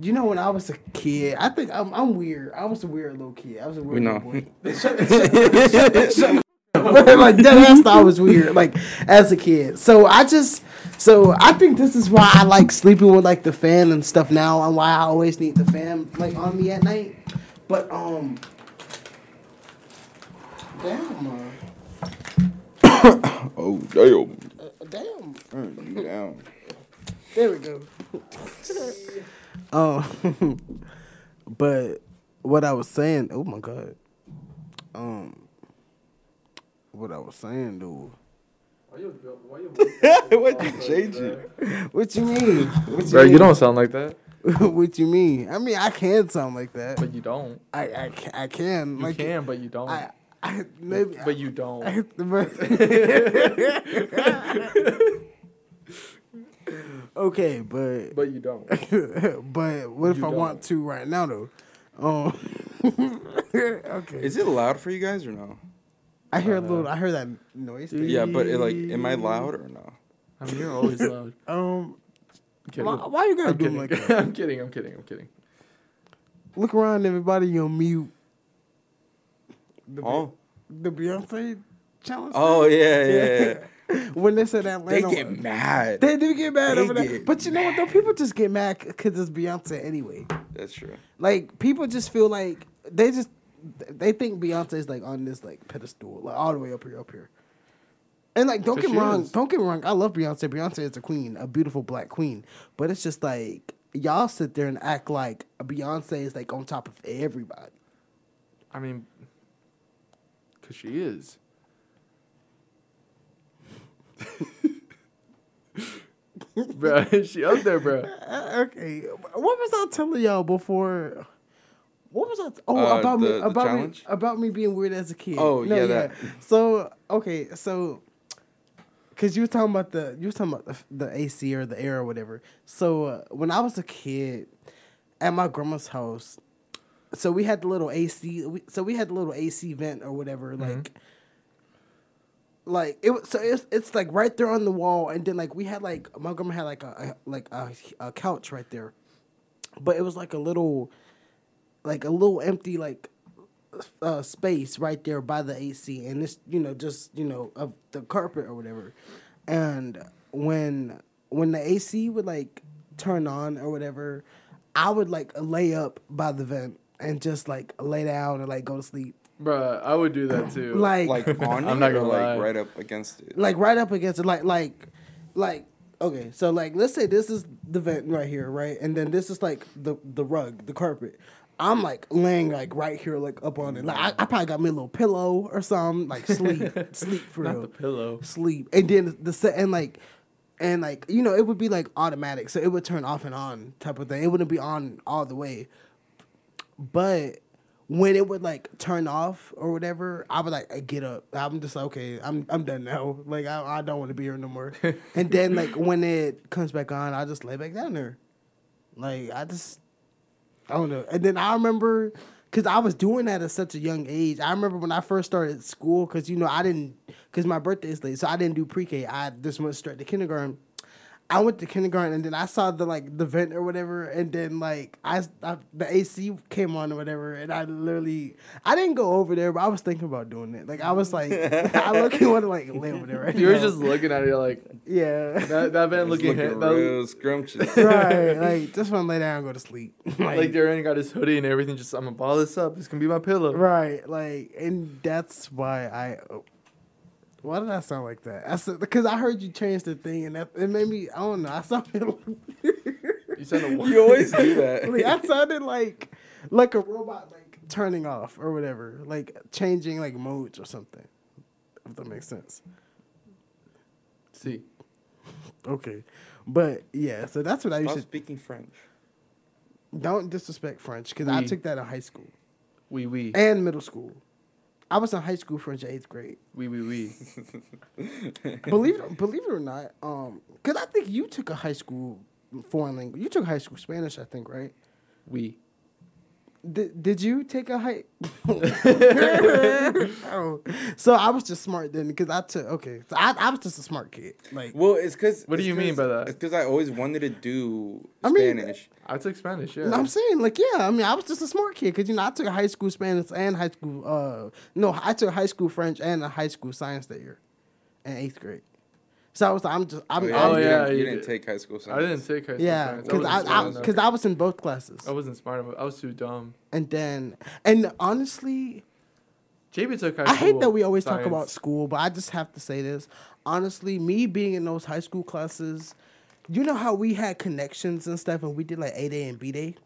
You know, when I was a kid, I think I'm, I'm weird. I was a weird little kid. I was a weird We know. little boy. like that I was weird, like as a kid. So I just, so I think this is why I like sleeping with like the fan and stuff now, and why I always need the fan like on me at night. But um, damn, uh, Oh damn. uh, damn. Mm, you down. There we go. Oh, but what I was saying, oh my god, um, what I was saying though. Why'd you change it? What you mean? What you Bro, mean? you don't sound like that. what you mean? I mean, I can sound like that. But you don't. I I can. I can. You like, can, but you don't. I, I maybe. but you don't. I, but- okay, but but you don't. but what if You I want don't. to right now though? Um, okay. Is it loud for you guys or no? I hear a little. I hear that noise. Thing. Yeah, but it, like, am I loud or no? I mean, you're always loud. Um, I'm why, why you gotta I'm do kidding. like that? I'm kidding. I'm kidding. I'm kidding. Look around, everybody. You're mute. The, Oh. the Beyonce challenge. Oh yeah, yeah. yeah. when they said Atlanta, they get mad. They do get mad They over that. get But you know what though? People just get mad because it's Beyonce anyway. That's true. Like people just feel like they just they think Beyonce is like on this like pedestal, like all the way up here, up here. And like, don't get wrong. is. Don't get wrong. I love Beyonce. Beyonce is a queen, a beautiful black queen. But it's just like y'all sit there and act like Beyonce is like on top of everybody. I mean, cause she is. bro, she up there, bro. Uh, okay, what was I telling y'all before? What was I? oh, Uh, about me, the- the about me, about me being weird as a kid. Oh, yeah, that. So okay, so because you were talking about the you were talking about the, the AC or the air or whatever. So uh, when I was a kid, at my grandma's house, so we had the little AC. We, so we had the little AC vent or whatever, like. Like it was, so it's it's like right there on the wall, and then like we had like my grandma had like a, a like a, a couch right there, but it was like a little, like a little empty like uh, space right there by the AC, and it's you know just you know of the carpet or whatever, and when when the AC would like turn on or whatever, I would like lay up by the vent and just like lay down and like go to sleep, Bro, I would do that too. like Like on I'm it not or gonna like lie. right up against it. like right up against it, like like like okay, so like let's say this is the vent right here, right, and then this is like the the rug, the carpet. I'm like laying like right here, like up on it. Like I, I probably got me a little pillow or something, like sleep, sleep for Not real, the pillow. sleep, and then the set and like. And like you know, it would be like automatic, so it would turn off and on type of thing. It wouldn't be on all the way, but when it would like turn off or whatever, I would like get up. I'm just like, okay, I'm I'm done now. Like I, I don't want to be here no more. and then like when it comes back on, I just lay back down there. Like I just I don't know. And then I remember because I was doing that at such a young age. I remember when I first started school because you know I didn't because my birthday is late, so I didn't do pre K. I just went straight to kindergarten. I went to kindergarten and then I saw the like the vent or whatever, and then like I, I the AC came on or whatever, and I literally I didn't go over there, but I was thinking about doing it. Like I was like I look want to like lay over there right You were just looking at it like yeah. that. That man It's looking, looking hit, that, real scrumptious. right, like just want to lay down and go to sleep. like Darren got his hoodie and everything. Just I'm gonna ball this up. This can be my pillow. Right, like, and that's why I. Why did I sound like that? I said because I heard you change the thing, and that it made me. I don't know. I sounded. You said a you always do that. like, I sounded like like a robot, like turning off or whatever, like changing like modes or something. If that makes sense. See, Okay, but yeah, so that's what I used to. speaking French. Don't disrespect French because I took that in high school we we and middle school. I was in high school French eighth grade. we we we. believe it, believe it or not, um, because I think you took a high school foreign language. You took high school Spanish, I think, right? We. Did, did you take a hike? oh. So I was just smart then because I took okay. So I, I was just a smart kid. Like Well, it's because. What do you mean by that? It's because I always wanted to do I mean, Spanish. I took Spanish. Yeah. I'm saying like yeah. I mean, I was just a smart kid because you know I took high school Spanish and high school. Uh, no, I took high school French and a high school science that year, in eighth grade. So I was like, I'm just I'm, Oh, yeah, I'm Oh, you, yeah, didn't, you you didn't did. take high school science. I didn't take high school yeah science. because wasn't I I because I was in both classes I wasn't smart enough. I was too dumb. and then and honestly JB took high I school. hate that we always talk about school, but I just have to say this. Honestly, me being in those high school classes, you know how we had connections and stuff and we did like A Day and B Day?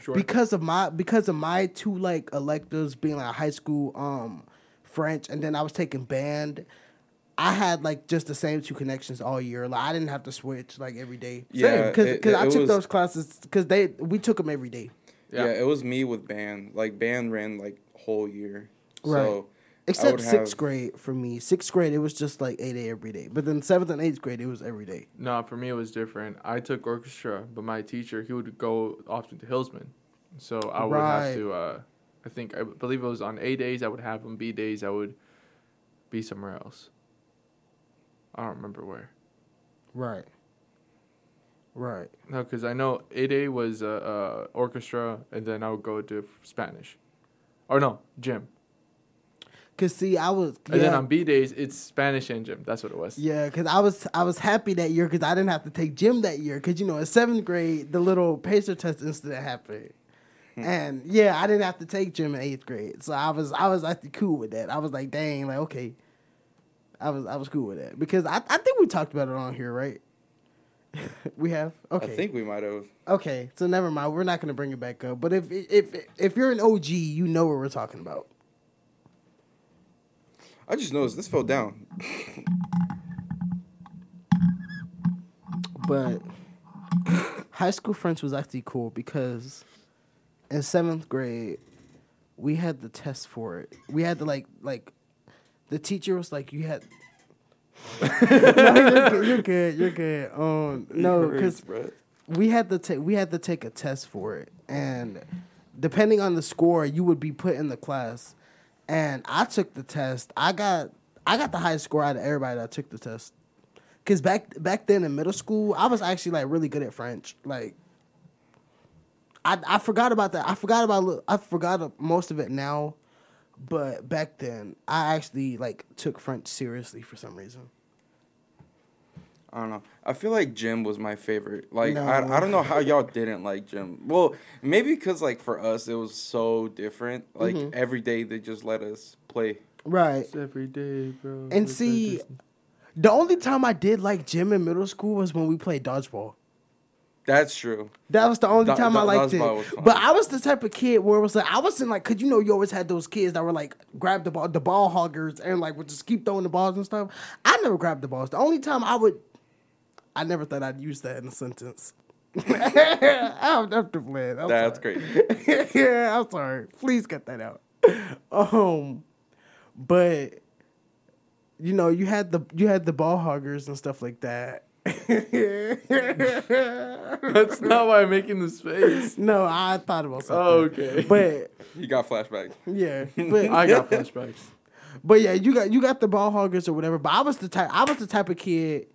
Sure. Because of my because of my two like electives being like high school um French and then I was taking band, I had like just the same two connections all year. Like I didn't have to switch like every day. Yeah, because it- I took was- those classes because they we took them every day. Yeah. Yeah. it was me with band. Like band ran like whole year. Right. So Except sixth have- grade for me. Sixth grade it was just like eight A every day. But then seventh and eighth grade it was every day. No, for me it was different. I took orchestra, but my teacher he would go often to Hillsman, so I would Right. have to. Uh, I think I believe it was on A days I would have them. B days I would be somewhere else. I don't remember where. Right. Right. No, because I know A day was uh, uh, orchestra, and then I would go to Spanish, or no gym, Cause see, I was and then on B days it's Spanish and gym. That's what it was. yeah. Cause I was I was happy that year because I didn't have to take gym that year. Cause you know in seventh grade the little pacer test incident happened, and yeah, I didn't have to take gym in eighth grade. So I was I was actually cool with that. I was like, dang, like okay. I was I was cool with that because I I think we talked about it on here, right? we have okay. I think we might have. Okay, so never mind. We're not gonna bring it back up. But if if if you're an OG, you know what we're talking about. I just noticed this fell down. But high school French was actually cool because in seventh grade we had the test for it. We had to like like the teacher was like you had. no, you're good. You're good. You're good. Um, no, because we had to take we had to take a test for it, and depending on the score, you would be put in the class. And I took the test. I got I got the highest score out of everybody that took the test. Cause back back then in middle school, I was actually like really good at French. Like, I I forgot about that. I forgot about I forgot most of it now, but back then I actually like took French seriously for some reason. I don't know. I feel like gym was my favorite. Like No. I, I don't know how y'all didn't like gym. Well, maybe because like for us it was so different. Like Mm-hmm. every day they just let us play. Right. It's every day, bro. And It's see, The only time I did like gym in middle school was when we played dodgeball. That's true. That was the only time I liked it. dodgeball was fun. But I was the type of kid where it was like I wasn't like, cause you know you always had those kids that were like grab the ball, the ball hoggers, and like would just keep throwing the balls and stuff. I never grabbed the balls. The only time I would, I never thought I'd use that in a sentence. I'm never playing. I'm That's sorry. great. yeah, I'm sorry. Please cut that out. Um, but you know, you had the you had the ball hoggers and stuff like that. That's not why I'm making this face. no, I thought about something. Oh, okay. But You got flashbacks. yeah, but I got flashbacks. but yeah, you got you got the ball hoggers or whatever. But I was the type I was the type of kid.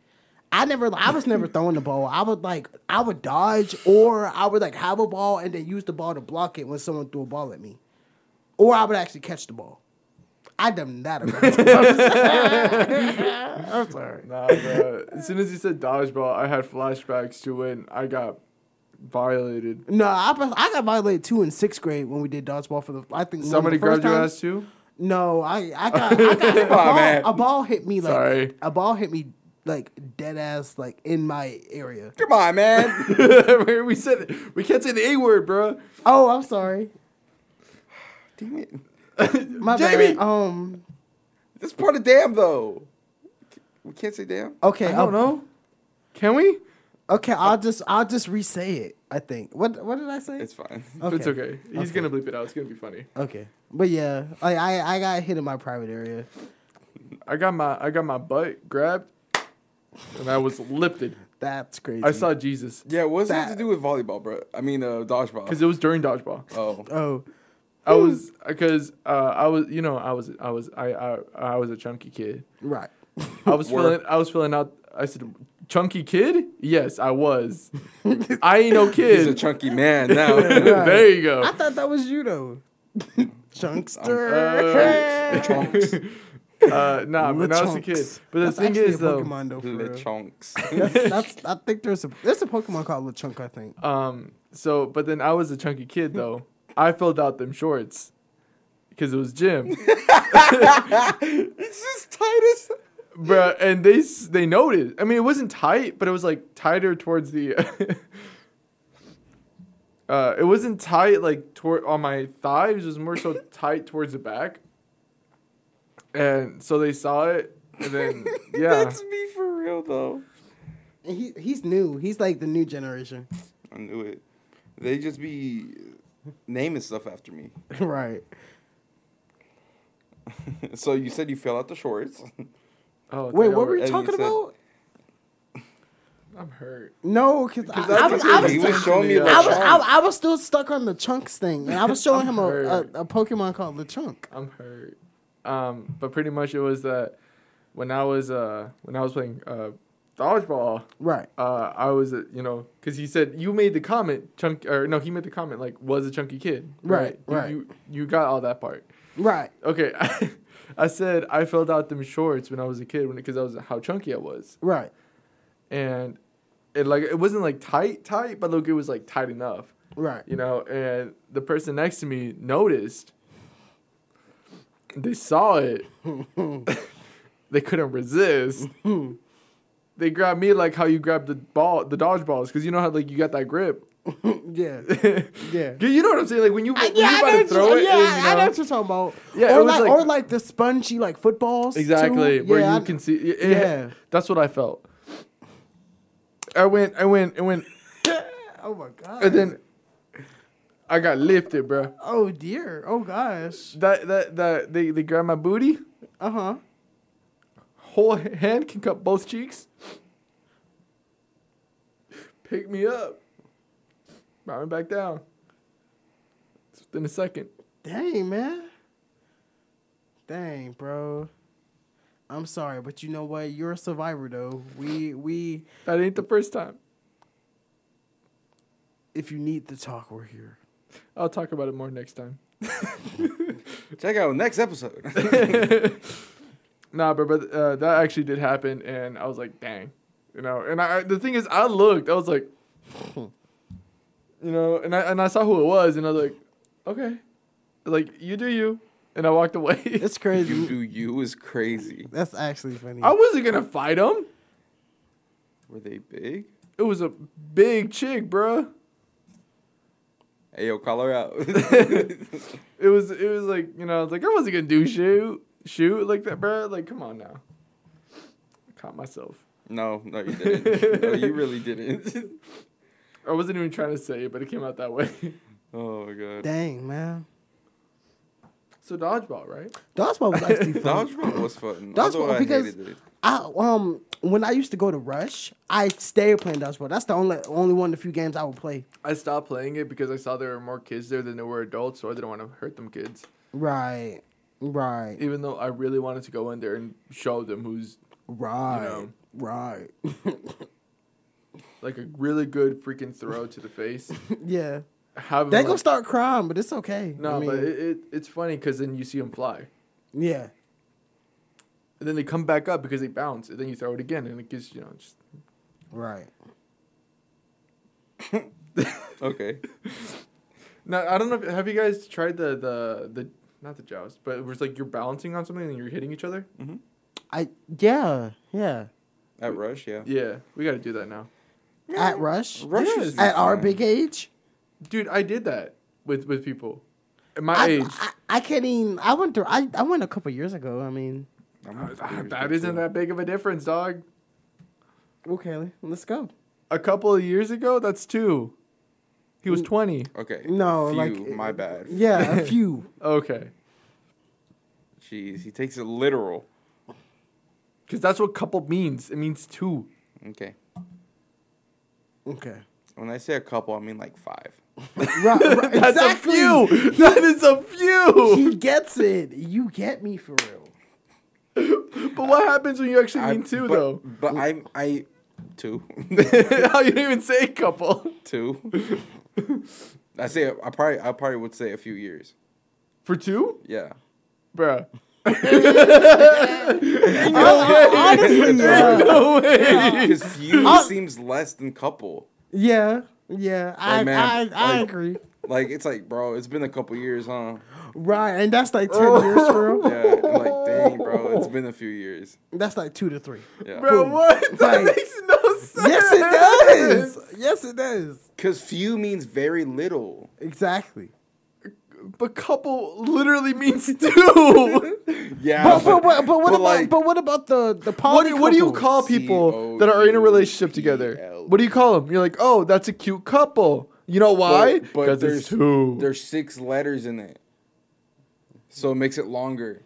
I never I was never throwing the ball. I would like I would dodge or I would like have a ball and then use the ball to block it when someone threw a ball at me, or I would actually catch the ball. I done that. a couple. I'm sorry. Nah, bro. As soon as you said dodgeball, I had flashbacks to when I got violated. No, I I got violated too in sixth grade when we did dodgeball for the. I think Somebody the first grabbed your times. ass too. No, I I got, I got a, on, ball, man. a ball hit me like Sorry. a ball hit me like dead ass like in my area. Come on, man. we said we can't say the A word, bro. Oh, I'm sorry. Damn it. My Jamie! bad. Um. This part of damn though. We can't say damn. Okay. I don't I'll- know. Can we? Okay. I'll just I'll just re-say it. I think. What What did I say? It's fine. It's okay. He's Okay. gonna bleep it out. It's gonna be funny. Okay. But yeah, like I I got hit in my private area. I got my I got my butt grabbed, and I was lifted. That's crazy. I saw Jesus Yeah, what does that have to do with volleyball, bro? I mean, uh, dodgeball. because it was during dodgeball. oh, Oh, I was because uh, I was you know I was I was I I, I was a chunky kid. right. I was Word. filling I was filling out. I said, "Chunky kid." Yes, I was. I ain't no kid. he's a chunky man now. there you go. I thought that was you though. Chunkster. Uh, Chunks. Uh, nah, but I was a kid. But the That's thing is, though, Pokemon though. For Le chunks. That's, that's, I think there's a there's a Pokemon called Lechunk. I think. um, so but then I was a chunky kid though. I filled out them shorts because it was gym, it's just tight as. bruh. And they they noticed. I mean, it wasn't tight, but it was like tighter towards the. uh, it wasn't tight like toward on my thighs. It was more so tight towards the back. And so they saw it, and then yeah. That's me for real though. He he's new. He's like the new generation. I knew it. They just be naming stuff after me. right. so you said you fell out the shorts. Oh, Wait, what were you and you talking said- about? I'm hurt. No, because I, Because I, was, I, was, he was was showing me the, the I, was, I. I was still stuck on the chunks thing, and I was showing him a, a, a Pokemon called Lechunk. I'm hurt. Um, but pretty much it was that when I was uh when I was playing uh dodgeball, Right. uh I was uh, you know because he said you made the comment chunk or no he made the comment like was a chunky kid Right, You- right. you, you got all that part Right. okay I said I filled out them shorts when I was a kid when because I was how chunky I was Right. and it like it wasn't like tight tight but look it was like tight enough Right. you know, and the person next to me noticed. They saw it. they couldn't resist. They grabbed me like how you grab the ball, the dodgeballs, because you know how like you got that grip. yeah. Yeah. you know what I'm saying? Like when you when yeah, you about to throw you, it, yeah, and, you I know know- what you're talking about. Yeah, or it was like, like- or like the spongy like footballs. too. exactly where Yeah, you I- can see. It, it- Yeah. that's what I felt. I went, I went, I went, Oh my god. and then I got lifted, bro. Oh dear. Oh gosh. That that that they they grabbed my booty. Uh huh. Whole hand can cut both cheeks. Pick me up. Brought me back down. It's within a second. Dang man. Dang, bro. I'm sorry, but you know what? You're a survivor, though. We we. That ain't the first time. If you need to talk, we're here. I'll talk about it more next time. Check out next episode. Nah, but but uh, that actually did happen, and I was like, dang, you know. And I the thing is, I looked, I was like, you know, and I and I saw who it was, and I was like, okay, like you do you, and I walked away. It's crazy. you do you is crazy. That's actually funny. I wasn't gonna fight him. Were they big? It was a big chick, bruh. Hey yo, call her out. It was it was like you know I was like I wasn't gonna do shoot shoot like that, bro. Like come on now. I caught myself. no, no, you didn't. No, you really didn't. I wasn't even trying to say it, but it came out that way. oh my god. Dang, man. so dodgeball, right? Dodgeball was actually fun. Dodgeball was fun. Dodgeball, although I because- hated it. I um when I used to go to Rush, I stayed playing dodgeball. That's the only only one of the few games I would play. I stopped playing it because I saw there were more kids there than there were adults, so I didn't want to hurt them kids. Right. Right. Even though I really wanted to go in there and show them who's Right. know. Right. like a really good freaking throw to the face. yeah. Have They them, gonna like- start crying, but it's okay. No, I mean, but it, it it's funny because then you see them fly. yeah. And then they come back up because they bounce, and then you throw it again, and it gives you know just Right. Okay. Now I don't know. If, have you guys tried the the the not the joust, but it was like you're balancing on something and you're hitting each other? Mm-hmm. I yeah yeah. At Rush, yeah. Yeah, we got to do that now, At Rush. Rush Yes. is At our big age. dude. I did that with with people at my I, age. I, I can't even. I went through. I, I went a couple years ago. I mean, I'm Uh, not familiar with that it, isn't too. that big of a difference, dog. okay, let's go. A couple of years ago, that's two. He was twenty. Okay. No, few, like my eh, bad. Yeah, a few. Okay, Jeez, he takes it literal. because that's what couple means. It means two. Okay. Okay. When I say a couple, I mean like five. Right, right, That's exactly. a few. That is a few. He gets it. You get me for real. But what happens when you actually I- mean two but, though? But I I two How you didn't even say couple? two. I say I probably I probably would say a few years. For two? Yeah. Bruh. Oh, honestly, yeah. No way. Because few I'll- seems less than couple. Yeah, yeah. I, man, I, I like- agree. Like it's like, bro, it's been a couple years, huh? Right, and that's like ten years for real. Yeah. and like, dang, bro, it's been a few years. That's like two to three. Yeah. Bro, Boom. what? That Like- makes no sense. Yes, it does. Yes, it does. Because few means very little. Exactly. But couple literally means two. Yeah. But but, but, but what but about like- but what about the the what, poly do, what do you call people that are in a relationship together? What do you call them? You're like, oh, that's a cute couple. You know why? But, but Because there's two. There's six letters in it, so it makes it longer.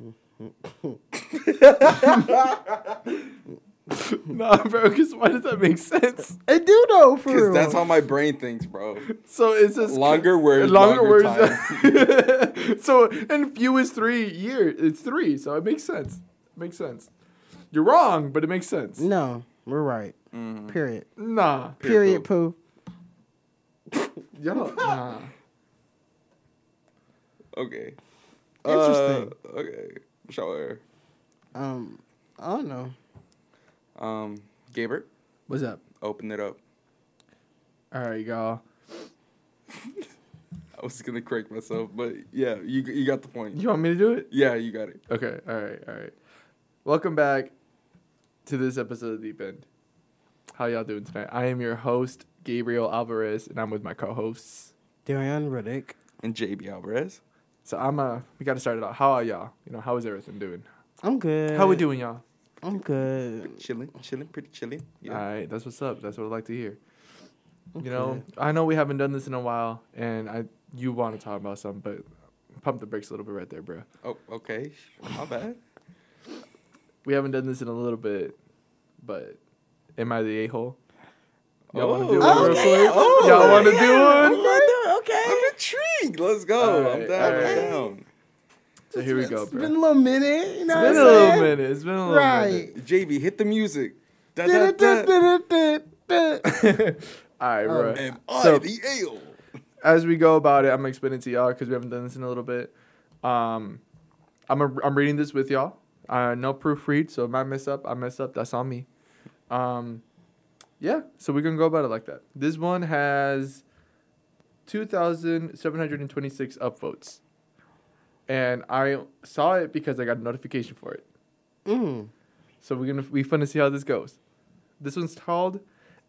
nah, bro. Because why does that make sense? I do know for Because real. that's how my brain thinks, bro. So it's just Longer words, longer, longer words. so and few is three years. It's three, so it makes sense. makes sense. You're wrong, but it makes sense. no, we're right. Mm-hmm. Period. Nah, Period. Poo. yo, nah. Okay. Interesting. Uh, okay. Shower. Um, I don't know. Um, Gaber, What's up? open it up. All right, y'all. I was gonna correct myself, but yeah, you you got the point. You want me to do it? Yeah, you got it. Okay. All right. All right. Welcome back to this episode of Deep End. How y'all doing tonight? I am your host Gabriel Alvarez, and I'm with my co-hosts. Daryon Redic. And JB Alvarez. So I'm uh, we got to start it off. How are y'all? You know, how is everything doing? I'm good. How we doing, y'all? I'm good. Chilling, chilling, pretty chilling. All Yeah. All right, that's what's up. That's what I like to hear. I'm You know. I know we haven't done this in a while, and I you want to talk about something, but pump the brakes a little bit right there, bro. Oh, okay. My bad. We haven't done this in a little bit, but am I the a hole? Y'all want to do Oh, one real quick? Oh, Y'all want to yeah, do one? Okay. Okay. I'm intrigued. Let's go. I'm Alright, down. I'm alright. down. So here we go, bro. It's been a little minute. You know It's been a what I'm little saying? minute. It's been a little Right. JB, hit the music. Da, da, da. minute. All right, bro. Am I So- the ale? as we go about it, I'm gonna explain it to y'all because we haven't done this in a little bit. Um, I'm a, I'm reading this with y'all. Uh, no proofread, so if I mess up, I mess up. That's on me. Um, yeah, so we're gonna go about it like that. This one has two thousand seven hundred and twenty six upvotes, and I saw it because I got a notification for it. Mm. So we're gonna we to see how this goes. This one's called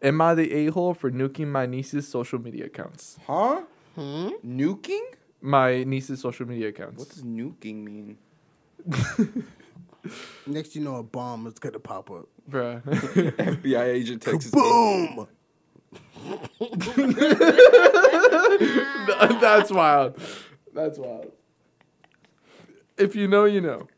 "Am I the a hole for nuking my niece's social media accounts?" Huh? Hmm? Nuking? My niece's social media accounts. What does nuking mean? Next, you know, a bomb is gonna pop up. Bruh. FBI agent texts. Boom. That's wild. That's wild. If you know, you know.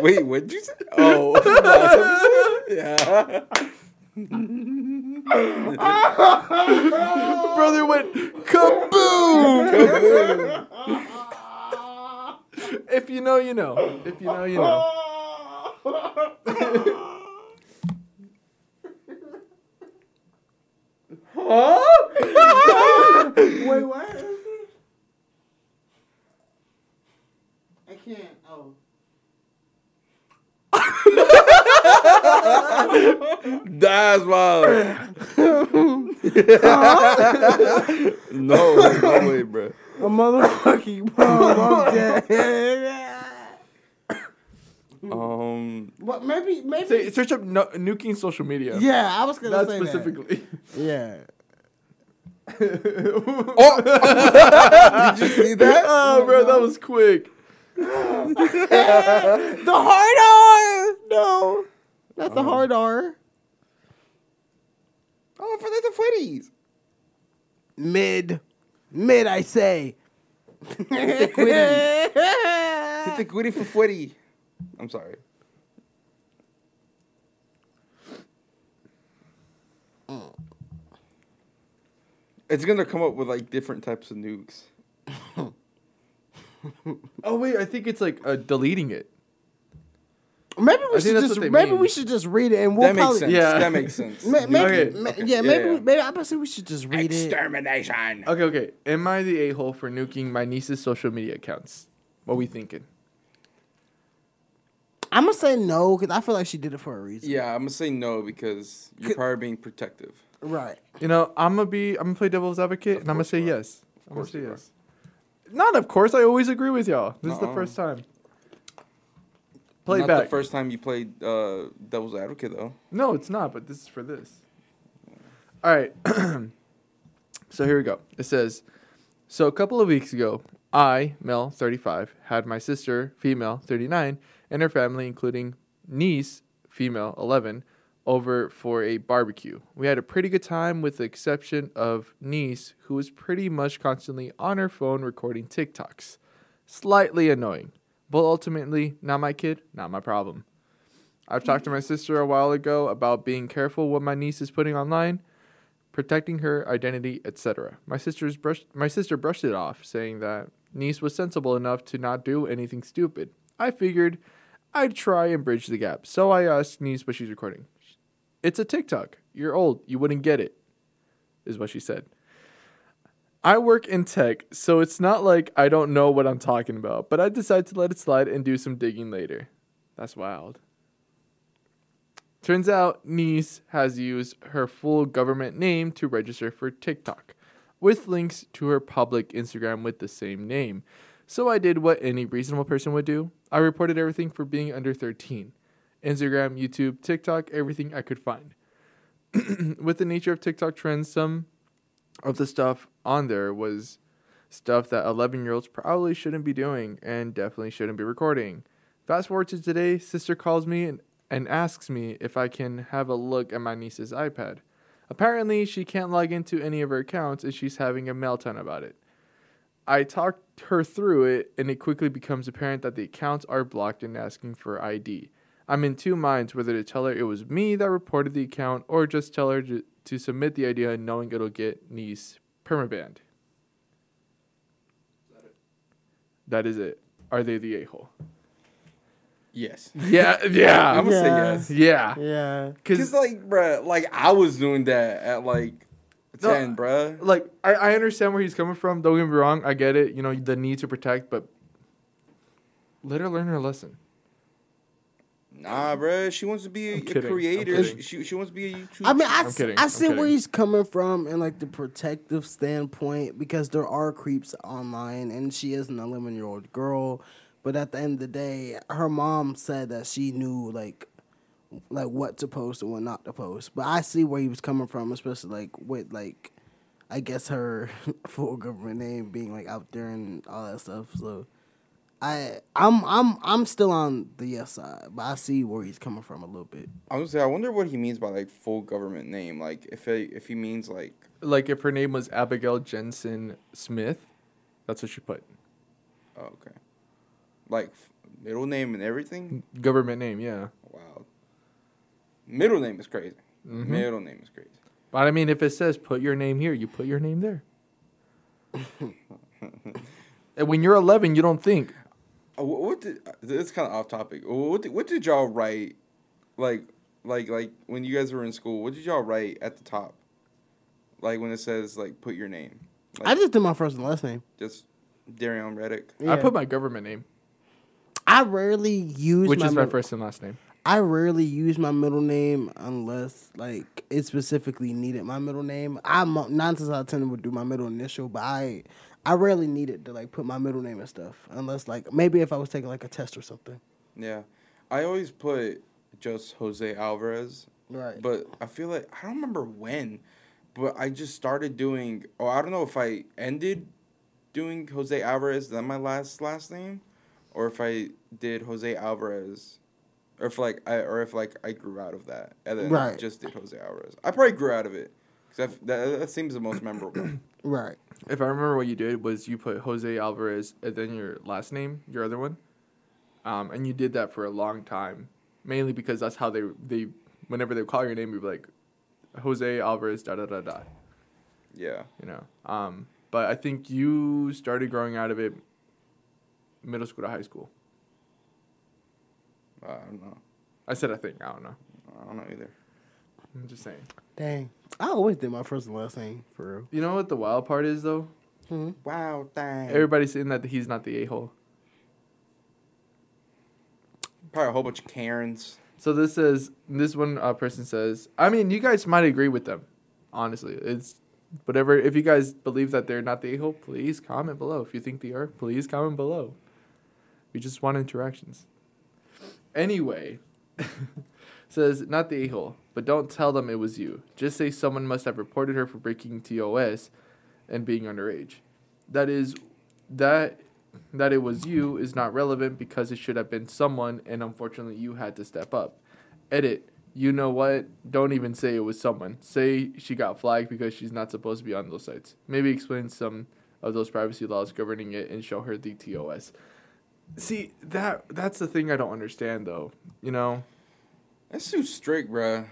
Wait, what'd you say? Oh, from last episode? yeah. Brother went kaboom! if you know, you know. If you know, you know. huh? Wait, what? Can't. Oh. That's wild. no, no way, bro. A motherfucking bomb. I'm dead. Um, What? Maybe. Maybe. Say, search up no, nuking social media. yeah, I was gonna Not say specifically. that. Yeah. oh, did you see that? Oh, bro, that was quick the hard R. No, not the oh. hard R. Oh, for the Twitties. Mid, mid, I say. Hit the quitty for footy. I'm sorry. It's gonna come up with like different types of nukes. Oh wait, I think it's like uh, deleting it. Maybe we I should just maybe mean. we should just read it and we'll that makes probably sense. Yeah. That makes sense. Ma- maybe, Okay. ma- Okay. yeah, maybe, Yeah, we- yeah. maybe I say we should just read it. Extermination. Okay, okay. Am I the a hole for nuking my niece's social media accounts? What we thinking? I'm gonna say no because I feel like she did it for a reason. Yeah, I'm gonna say no because you're probably being protective. Right. You know, I'm gonna be. I'm gonna play devil's advocate, Of and I'm gonna say you are. yes. I'm gonna say you are. yes. Not of course. I always agree with y'all. This is the first time. Play Not back. the first time you played uh, Devil's Advocate though. No, it's not, but this is for this. All right. so here we go. It says So a couple of weeks ago, I, male 35, had my sister, female 39, and her family, including niece, female 11, over for a barbecue. We had a pretty good time with the exception of niece, who was pretty much constantly on her phone recording TikToks. Slightly annoying, but ultimately, not my kid, not my problem. I've talked to my sister a while ago about being careful what my niece is putting online, protecting her identity, etc. My sister's brushed my sister brushed it off, saying that niece was sensible enough to not do anything stupid. I figured I'd try and bridge the gap. So I asked niece what she's recording. It's a TikTok. You're old. You wouldn't get it. Is what she said. I work in tech, so it's not like I don't know what I'm talking about, but I decided to let it slide and do some digging later. That's wild. Turns out niece has used her full government name to register for TikTok, with links to her public Instagram with the same name. So I did what any reasonable person would do. I reported everything for being under 13. Instagram, YouTube, TikTok, everything I could find. with the nature of TikTok trends, some of the stuff on there was stuff that 11 year olds probably shouldn't be doing and definitely shouldn't be recording. Fast forward to today, sister calls me and, and asks me if I can have a look at my niece's iPad. Apparently, she can't log into any of her accounts and she's having a meltdown about it. I talked her through it, and it quickly becomes apparent that the accounts are blocked and asking for ID. I'm in two minds whether to tell her it was me that reported the account or just tell her to, to submit the idea knowing it'll get niece permabanned. That is it. Are they the a hole? Yes. Yeah, yeah, I'm gonna say yes. yeah. Yeah. Cause Because like, bruh, like I was doing that at like No, ten, bruh. like I, I understand where he's coming from. Don't get me wrong. I get it. You know the need to protect, but let her learn her lesson. Nah, bruh. She wants to be a, I'm a creator. She, she wants to be a YouTube. I mean, I, I'm s- kidding. I I'm see where kidding. he's coming from in like the protective standpoint because there are creeps online and she is an 11 year old girl. But at the end of the day, her mom said that she knew like like what to post and what not to post. But I see where he was coming from, especially like with like I guess her full government name being like out there and all that stuff. So I I'm I'm I'm still on the yes side, but I see where he's coming from a little bit. I was say, I wonder what he means by like full government name. Like if he, if he means like, Like if her name was Abigail Jensen Smith, that's what she put. oh, okay, like middle name and everything. Government name, yeah. Wow. Middle name is crazy. Mhm. Middle name is crazy. But I mean, if it says put your name here, you put your name there. and when you're 11, you don't think. Uh, What, what did? It's kind of off topic. What did, what did y'all write? Like like like when you guys were in school, what did y'all write at the top? Like when it says like put your name. Like, I just did my first and last name. just Daryon Redic. I put my government name, I rarely use which my is my mid- first and last name. I rarely use my middle name unless like it specifically needed my middle name. I'm nine times out of ten would do my middle initial, but I I rarely needed to like put my middle name and stuff unless like maybe if I was taking like a test or something. Yeah, I always put just Jose Alvarez, Right. but I feel like I don't remember when, but I just started doing. Oh, I don't know if I ended doing Jose Alvarez then my last last name, or if I did Jose Alvarez, or if like I or if like I grew out of that and then Right. just did Jose Alvarez. I probably grew out of it because that that seems the most memorable. right. If I remember what you did was you put Jose Alvarez and then your last name, your other one, um, and you did that for a long time, mainly because that's how they they whenever they call your name, you'd be like Jose Alvarez da da da da. Yeah. You know. Um, but I think you started growing out of it middle school to high school. I don't know. I said I think. I don't know. I don't know either. I'm just saying. Dang. I always did my first and last name for real. You know what the wild part is though? hmm Wow, dang. Everybody's saying that he's not the a hole. Probably a whole bunch of Karens. So this says this one uh, person says. I mean, you guys might agree with them. Honestly, it's whatever. If you guys believe that they're not the a hole, please comment below. If you think they are, please comment below. We just want interactions. Anyway, says not the a hole, but don't tell them it was you. Just say someone must have reported her for breaking TOS and being underage. That is that that it was you is not relevant because it should have been someone and unfortunately you had to step up. Edit. You know what? Don't even say it was someone. Say she got flagged because she's not supposed to be on those sites. Maybe explain some of those privacy laws governing it and show her the TOS. See, that that's the thing I don't understand though. You know? That's too strict, bruh.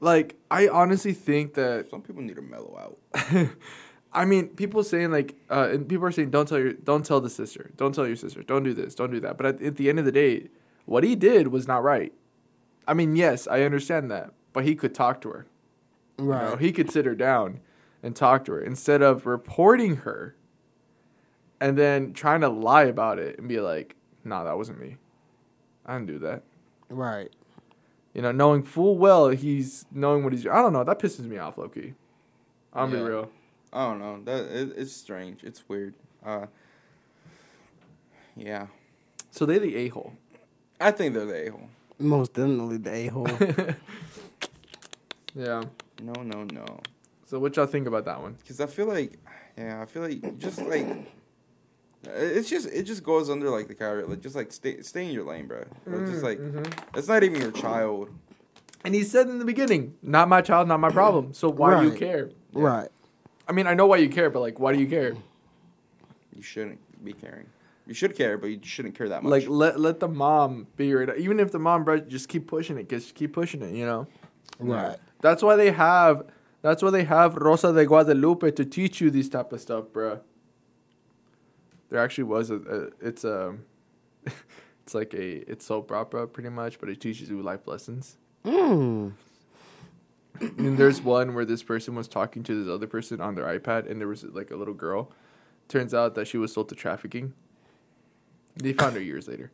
Like I honestly think that Some people need to mellow out. I mean, people saying like, uh, and people are saying, don't tell your, don't tell the sister, don't tell your sister, don't do this, don't do that. But at, at the end of the day, what he did was not right. I mean, yes, I understand that, but he could talk to her. You know, Right. he could sit her down and talk to her instead of reporting her, and then trying to lie about it and be like, "Nah, that wasn't me. I didn't do that." Right. You know, knowing full well he's knowing what he's. I don't know. That pisses me off, lowkey. I'm be real. I don't know. That it, it's strange. It's weird. Uh. Yeah, So they're the a hole. I think they're the a hole. Most definitely the a hole. Yeah. No, no, no. So what y'all think about that one? Because I feel like, yeah, I feel like just like. It's just it just goes under like the category like just like stay stay in your lane, bro. Mm, like, just like it's not even your child. And he said in the beginning, "Not my child, not my problem." So why do you Right. care? Right. I mean, I know why you care, but like, why do you care? You shouldn't be caring. You should care, but you shouldn't care that much. Like, let let the mom be it out. Even if the mom, bro, just keep pushing it. Just keep pushing it. You know. Right. That's why they have. That's why they have Rosa de Guadalupe to teach you these type of stuff, bruh. There actually was a. a it's a. it's like a. It's soap opera pretty much, but it teaches you life lessons. Mm. and there's one where this person was talking to this other person on their iPad, and there was like a little girl. Turns out that she was sold to trafficking. They found her years later.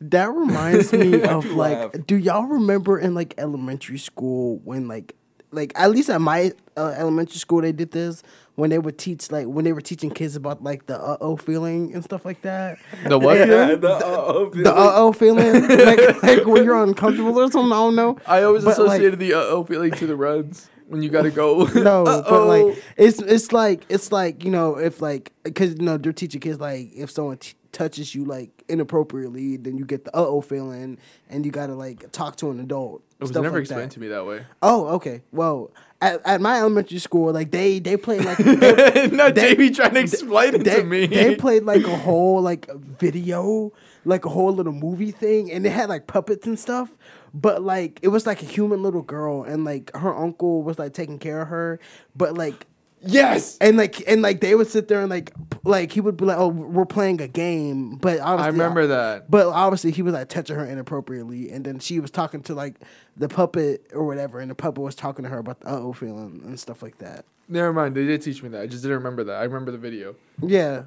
That reminds me of like, laugh? do y'all remember in like elementary school when like, like at least at my uh, elementary school they did this when they would teach like when they were teaching kids about like the uh oh feeling and stuff like that. The what? feeling? the uh The uh oh feeling, like, like when you're uncomfortable or something. I don't know. I always But, like- associated the uh oh feeling to the runs when you gotta go. No, but Uh-oh. like it's it's like it's like you know if like because you know they're teaching kids like if someone t- touches you like inappropriately, then you get the uh oh feeling, and you gotta like talk to an adult. it was never like explained that. to me that way. Oh, okay. Well, at, at my elementary school, like they they played like they, Not they- JB trying to explain it they, to me. they played like a whole like video, like a whole little movie thing, and they had like puppets and stuff. But like it was like a human little girl, and like her uncle was like taking care of her. But like yes. and like and like they would sit there and like like he would be like, "Oh, we're playing a game," but obviously, I remember that. But obviously, he was like touching her inappropriately, and then she was talking to like the puppet or whatever, and the puppet was talking to her about the uh oh feeling and stuff like that. Never mind. They did teach me that. I just didn't remember that. I remember the video. Yeah,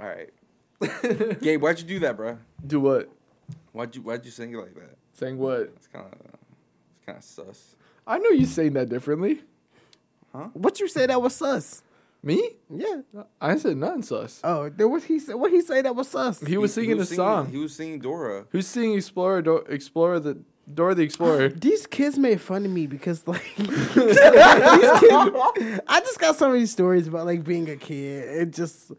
All right, Gabe, why'd you do that, bro? Do what? Why'd you Why'd you sing it like that? Saying what? It's kind of It's kind of sus. I know you saying that differently. Huh? What you say that was sus? Me? Yeah. I said nothing sus. Oh, there was he said what he say that was sus. He was singing a song. He was singing Dora. Who's singing Explorer? Do- Explorer the Dora the Explorer. These kids made fun of me because like these kids, I just got so many stories about like being a kid. It just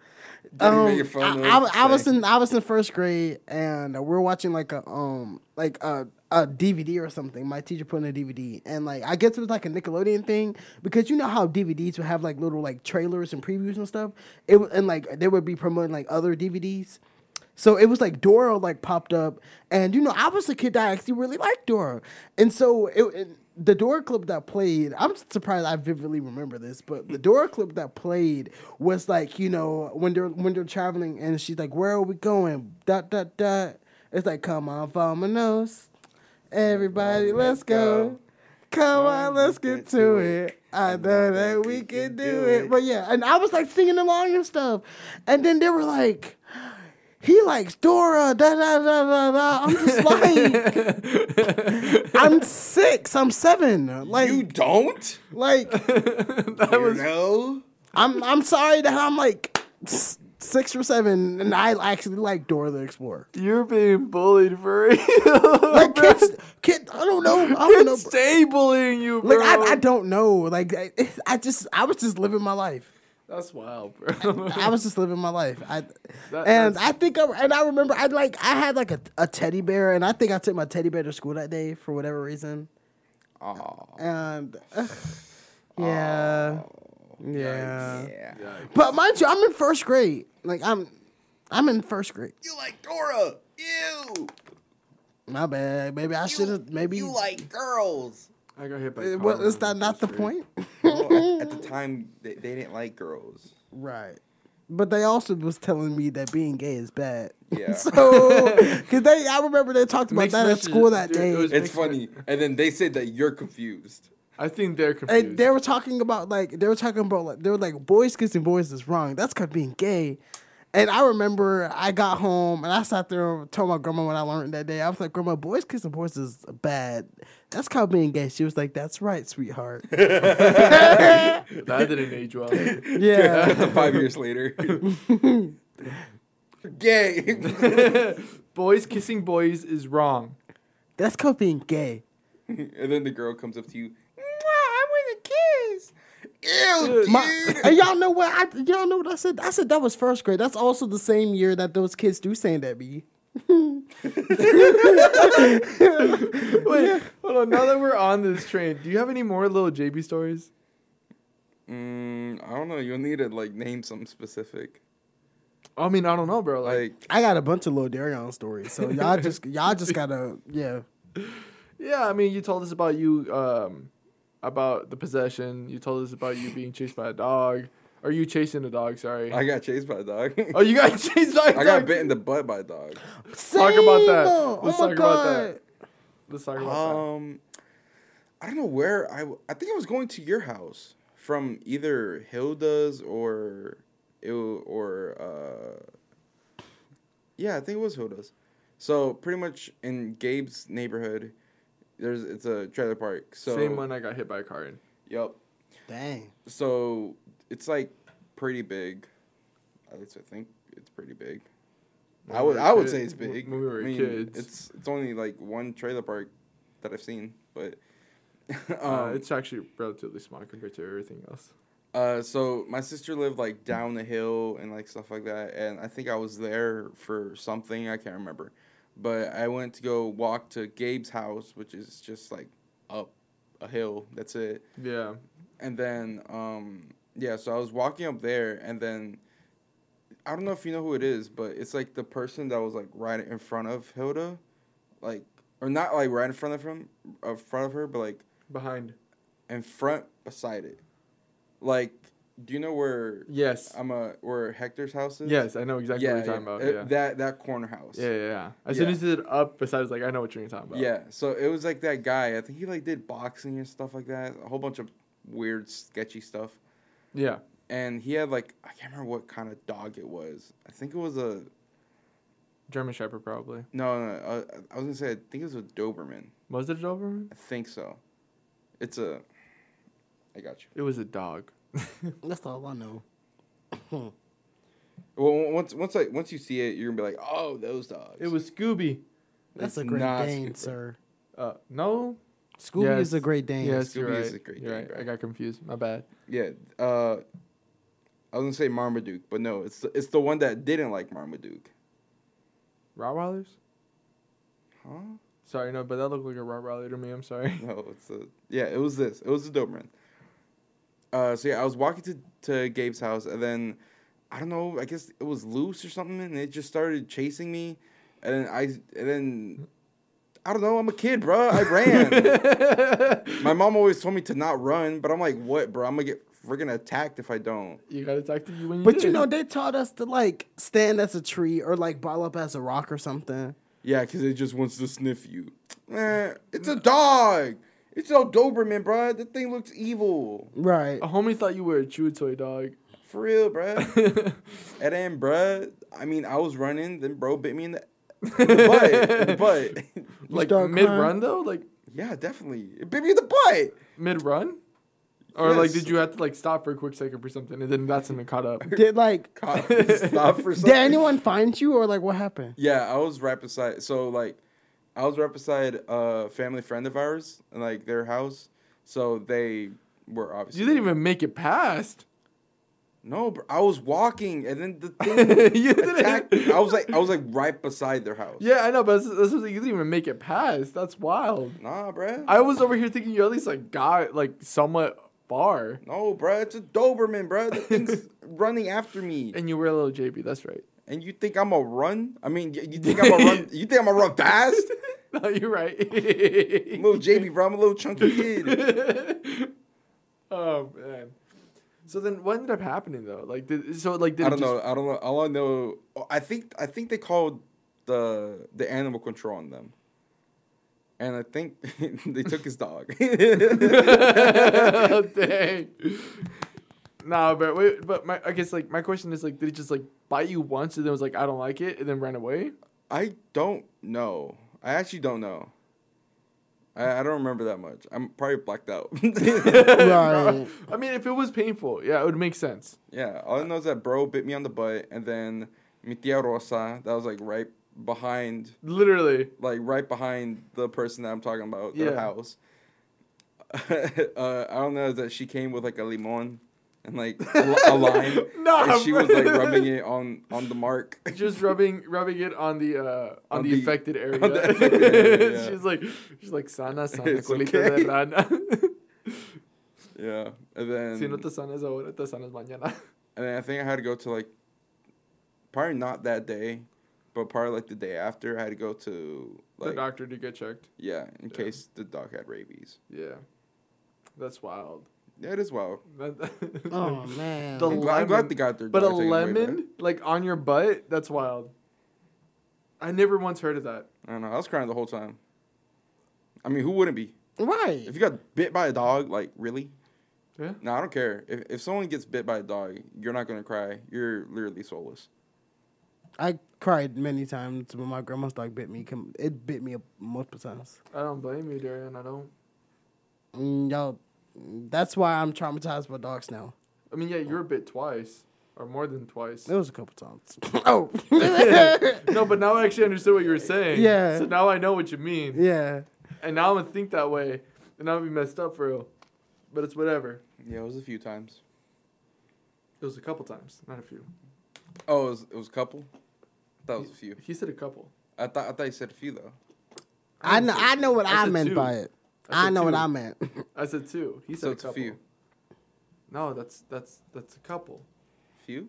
um, I, I, I was in I was in first grade and we are watching like a um like a a DVD or something. My teacher put in a DVD and like I guess it was like a Nickelodeon thing because you know how DVDs would have like little like trailers and previews and stuff. It and like they would be promoting like other DVDs. So it was like Dora like popped up, and you know I was a kid that actually really liked Dora, and so it, it- the Dora clip that played. I'm surprised I vividly remember this, but the Dora clip that played was like you know when they're when they're traveling, and she's like, "Where are we going?" Dot dot dot. It's like, "Come on, follow my nose, everybody, let's go." Come on, let's get to it. I know that we can do it. But yeah, and I was like singing along and stuff. And then they were like, he likes Dora, da da da da da. I'm just like, I'm six, I'm seven. Like, You don't? like, that was no. I'm I'm sorry that I'm like six or seven, and I actually like Dora the Explorer. you're being bullied for real. Like kids, kid, I don't know, I don't know. Kids stay bullying you, bro. Like I, I don't know. Like I, I just I was just living my life. That's wild, bro. I was just living my life. I, That- and I think, I, and I remember, I like, I had like a, a teddy bear, and I think I took my teddy bear to school that day for whatever reason. Aw. And uh, yeah, yeah. Yeah. But mind you, I'm in first grade. Like I'm, I'm in first grade. You like Dora? You. My bad. Maybe I should have. Maybe. You like girls. I got hit by. Uh, a what, car is that not the first point? Well, at, at the time, they, they didn't like girls. Right. But they also was telling me that being gay is bad. Yeah. so, because they, I remember they talked about Mixed that at school that dude, it day. was- It's Makes funny. And then they said that you're confused. I think they're confused. And they were talking about like they were talking about like they were like boys kissing boys is wrong. That's called being gay. And I remember I got home and I sat there and told my grandma what I learned that day. I was like, Grandma, boys kissing boys is bad. That's called being gay. She was like, That's right, sweetheart. that didn't age well. yeah. Five years later. Gay. boys kissing boys is wrong. That's called being gay. and then the girl comes up to you. I want a kiss. Ew, dude. My, and y'all know what I y'all know what I said? I said that was first grade. That's also the same year that those kids do saying at me. Wait, hold on. Now that we're on this train, do you have any more little JB stories? Mm, I don't know. You'll need to like name some specific. I mean, I don't know, bro. Like, Like, I got a bunch of little Daryon stories. So y'all just y'all just gotta yeah. yeah, I mean, you told us about you, um, about the possession. You told us about you being chased by a dog. Or you chasing a dog? Sorry. I got chased by a dog. oh, you got chased by a dog. I got bit in the butt by a dog. Talk about that. Oh Let's my talk god. about that. Let's talk about that. Um, I don't know where I. w- I think I was going to your house from either Hilda's or it w- or uh. Yeah, I think it was Hilda's. So pretty much in Gabe's neighborhood, there's it's a trailer park. So Same one I got hit by a car in. Yep. Dang. So it's like pretty big. At least I think it's pretty big. When I would were I would kid- say it's big. When we were I mean, kids. it's it's only like one trailer park that I've seen, but uh, um, it's actually relatively small compared to everything else. uh, so my sister lived like down the hill and like stuff like that, and I think I was there for something I can't remember, but I went to go walk to Gabe's house, which is just like up a hill. That's it. Yeah. and then um yeah so i was walking up there and then i don't know if you know who it is but it's like the person that was like right in front of hilda like or not like right in front of him in front of her but like Behind. in front beside it like do you know where Yes. i'm a where hector's house is yes, I know exactly yeah, what you're talking about. uh, Yeah. that that corner house yeah, yeah, yeah. As soon as said up, besides like I know what you're talking about. Yeah, so it was like that guy. I think he like did boxing and stuff like that. A whole bunch of weird, sketchy stuff. Yeah. and he had like I can't remember what kind of dog it was. I think it was a German Shepherd probably. no, no. Uh, I was gonna say I think it was a Doberman. Was it a Doberman? I think so. It's a. I got you. It was a dog. That's all I know. Well, once once I once you see it, you're gonna be like, oh, those dogs. It was Scooby. That's It's a Great not Dane, super. sir. Uh, no. Scooby Yes. is a Great Dane. Yes, you're Scooby right. is a Great you're Dane, right. bro. I got confused. My bad. Yeah. Uh, I was gonna say Marmaduke, but no, it's the, it's the one that didn't like Marmaduke. Rottweilers? Huh? Sorry, no, but that looked like a Rottweiler to me. I'm sorry. No, it's a yeah. It was this. It was a Doberman. Uh, so yeah, I was walking to to Gabe's house, and then I don't know. I guess it was loose or something, and it just started chasing me, and then I and then I don't know. I'm a kid, bro. I ran. My mom always told me to not run, but I'm like, what, bro? I'm gonna get friggin' attacked if I don't. You got attacked you when you But you know, they taught us to like stand as a tree or like ball up as a rock or something. Yeah, because it just wants to sniff you. Eh, it's a dog. It's a Doberman, bro. That thing looks evil. Right. a homie thought you were a chew toy dog. For real, bro. and then, bro, I mean, I was running, then bro bit me in the, in the butt. In the butt. like mid run though, like yeah, definitely. It bit me in the butt. mid run, or like did you have to like stop for a quick second for something and then that's when it caught up? Did like Caught stop for did anyone find you or like what happened? Yeah, I was right beside. So like, I was right beside a family friend of ours, and like their house. So they were obviously. You didn't even make it past. No, bro, I was walking, and then the thing you didn't. me. I was like, I was like right beside their house. Yeah, I know, but that's, that's what you didn't even make it past. That's wild. Nah, bruh. I was over here thinking you at least like got like somewhat far, no, bruh. It's a Doberman, bruh. The thing's running after me. and you were a little JB. That's right. And you think I'm a run? I mean, you think I'm a run? You think I'm a run fast? no, you're right. I'm a little JB, bro. I'm a little chunky kid. oh man. So then, what ended up happening though? Like, did so like did I don't just- know. I don't know. All I know, oh, I think, I think they called the the animal control on them, and I think they took his dog. Dang. Nah, but wait, but my I guess like my question is like, did it just like bite you once and then was like I don't like it and then ran away? I don't know. I actually don't know. I, I don't remember that much. I'm probably blacked out. Right. I mean, if it was painful, yeah, it would make sense. yeah, all I know is that bro bit me on the butt, and then mi tia Rosa, that was like right behind, Literally. like right behind the person that I'm talking about, their Yeah. house. uh, I don't know that she came with like a limon and like a, li- a lime, Nah, and she was like rubbing it on on the mark. Just rubbing rubbing it on the uh on, On the, the- affected area. the affected area, yeah. she's like she's like sana sana It's colita okay. de rana. Yeah, and then si no te sanas ahora, te sanas mañana. And then I think I had to go to like, probably not that day, but probably like the day after. I had to go to the doctor to get checked. yeah, in Yeah. case the dog had rabies. Yeah. That's wild. Yeah, it is wild. Oh man. The I'm glad, I'm glad they got their. But a dog taken away, lemon, like on your butt, that's wild. I never once heard of that. I don't know. I was crying the whole time. I mean, who wouldn't be? right. If you got bit by a dog, like really? Yeah. No, I don't care. If if someone gets bit by a dog, you're not gonna cry. You're literally soulless. I cried many times when my grandma's dog bit me. It bit me multiple times. I don't blame you, Daryon. I don't. Mm, y'all, that's why I'm traumatized by dogs now. I mean, yeah, you were bit twice or more than twice. It was a couple times. oh. no, but now I actually understood what you were saying. Yeah. So now I know what you mean. yeah. And now I'm gonna think that way. And I'm gonna be messed up for real. But it's whatever. Yeah, it was a few times. It was a couple times, not a few. Oh, it was, it was a couple. I thought it was a few. He said a couple. I thought I thought you said a few though. I know. I know what I I, meant two. by it. I I, said know what. I meant. I said two. He said So a it's a couple. few. No, that's that's that's a couple. Few?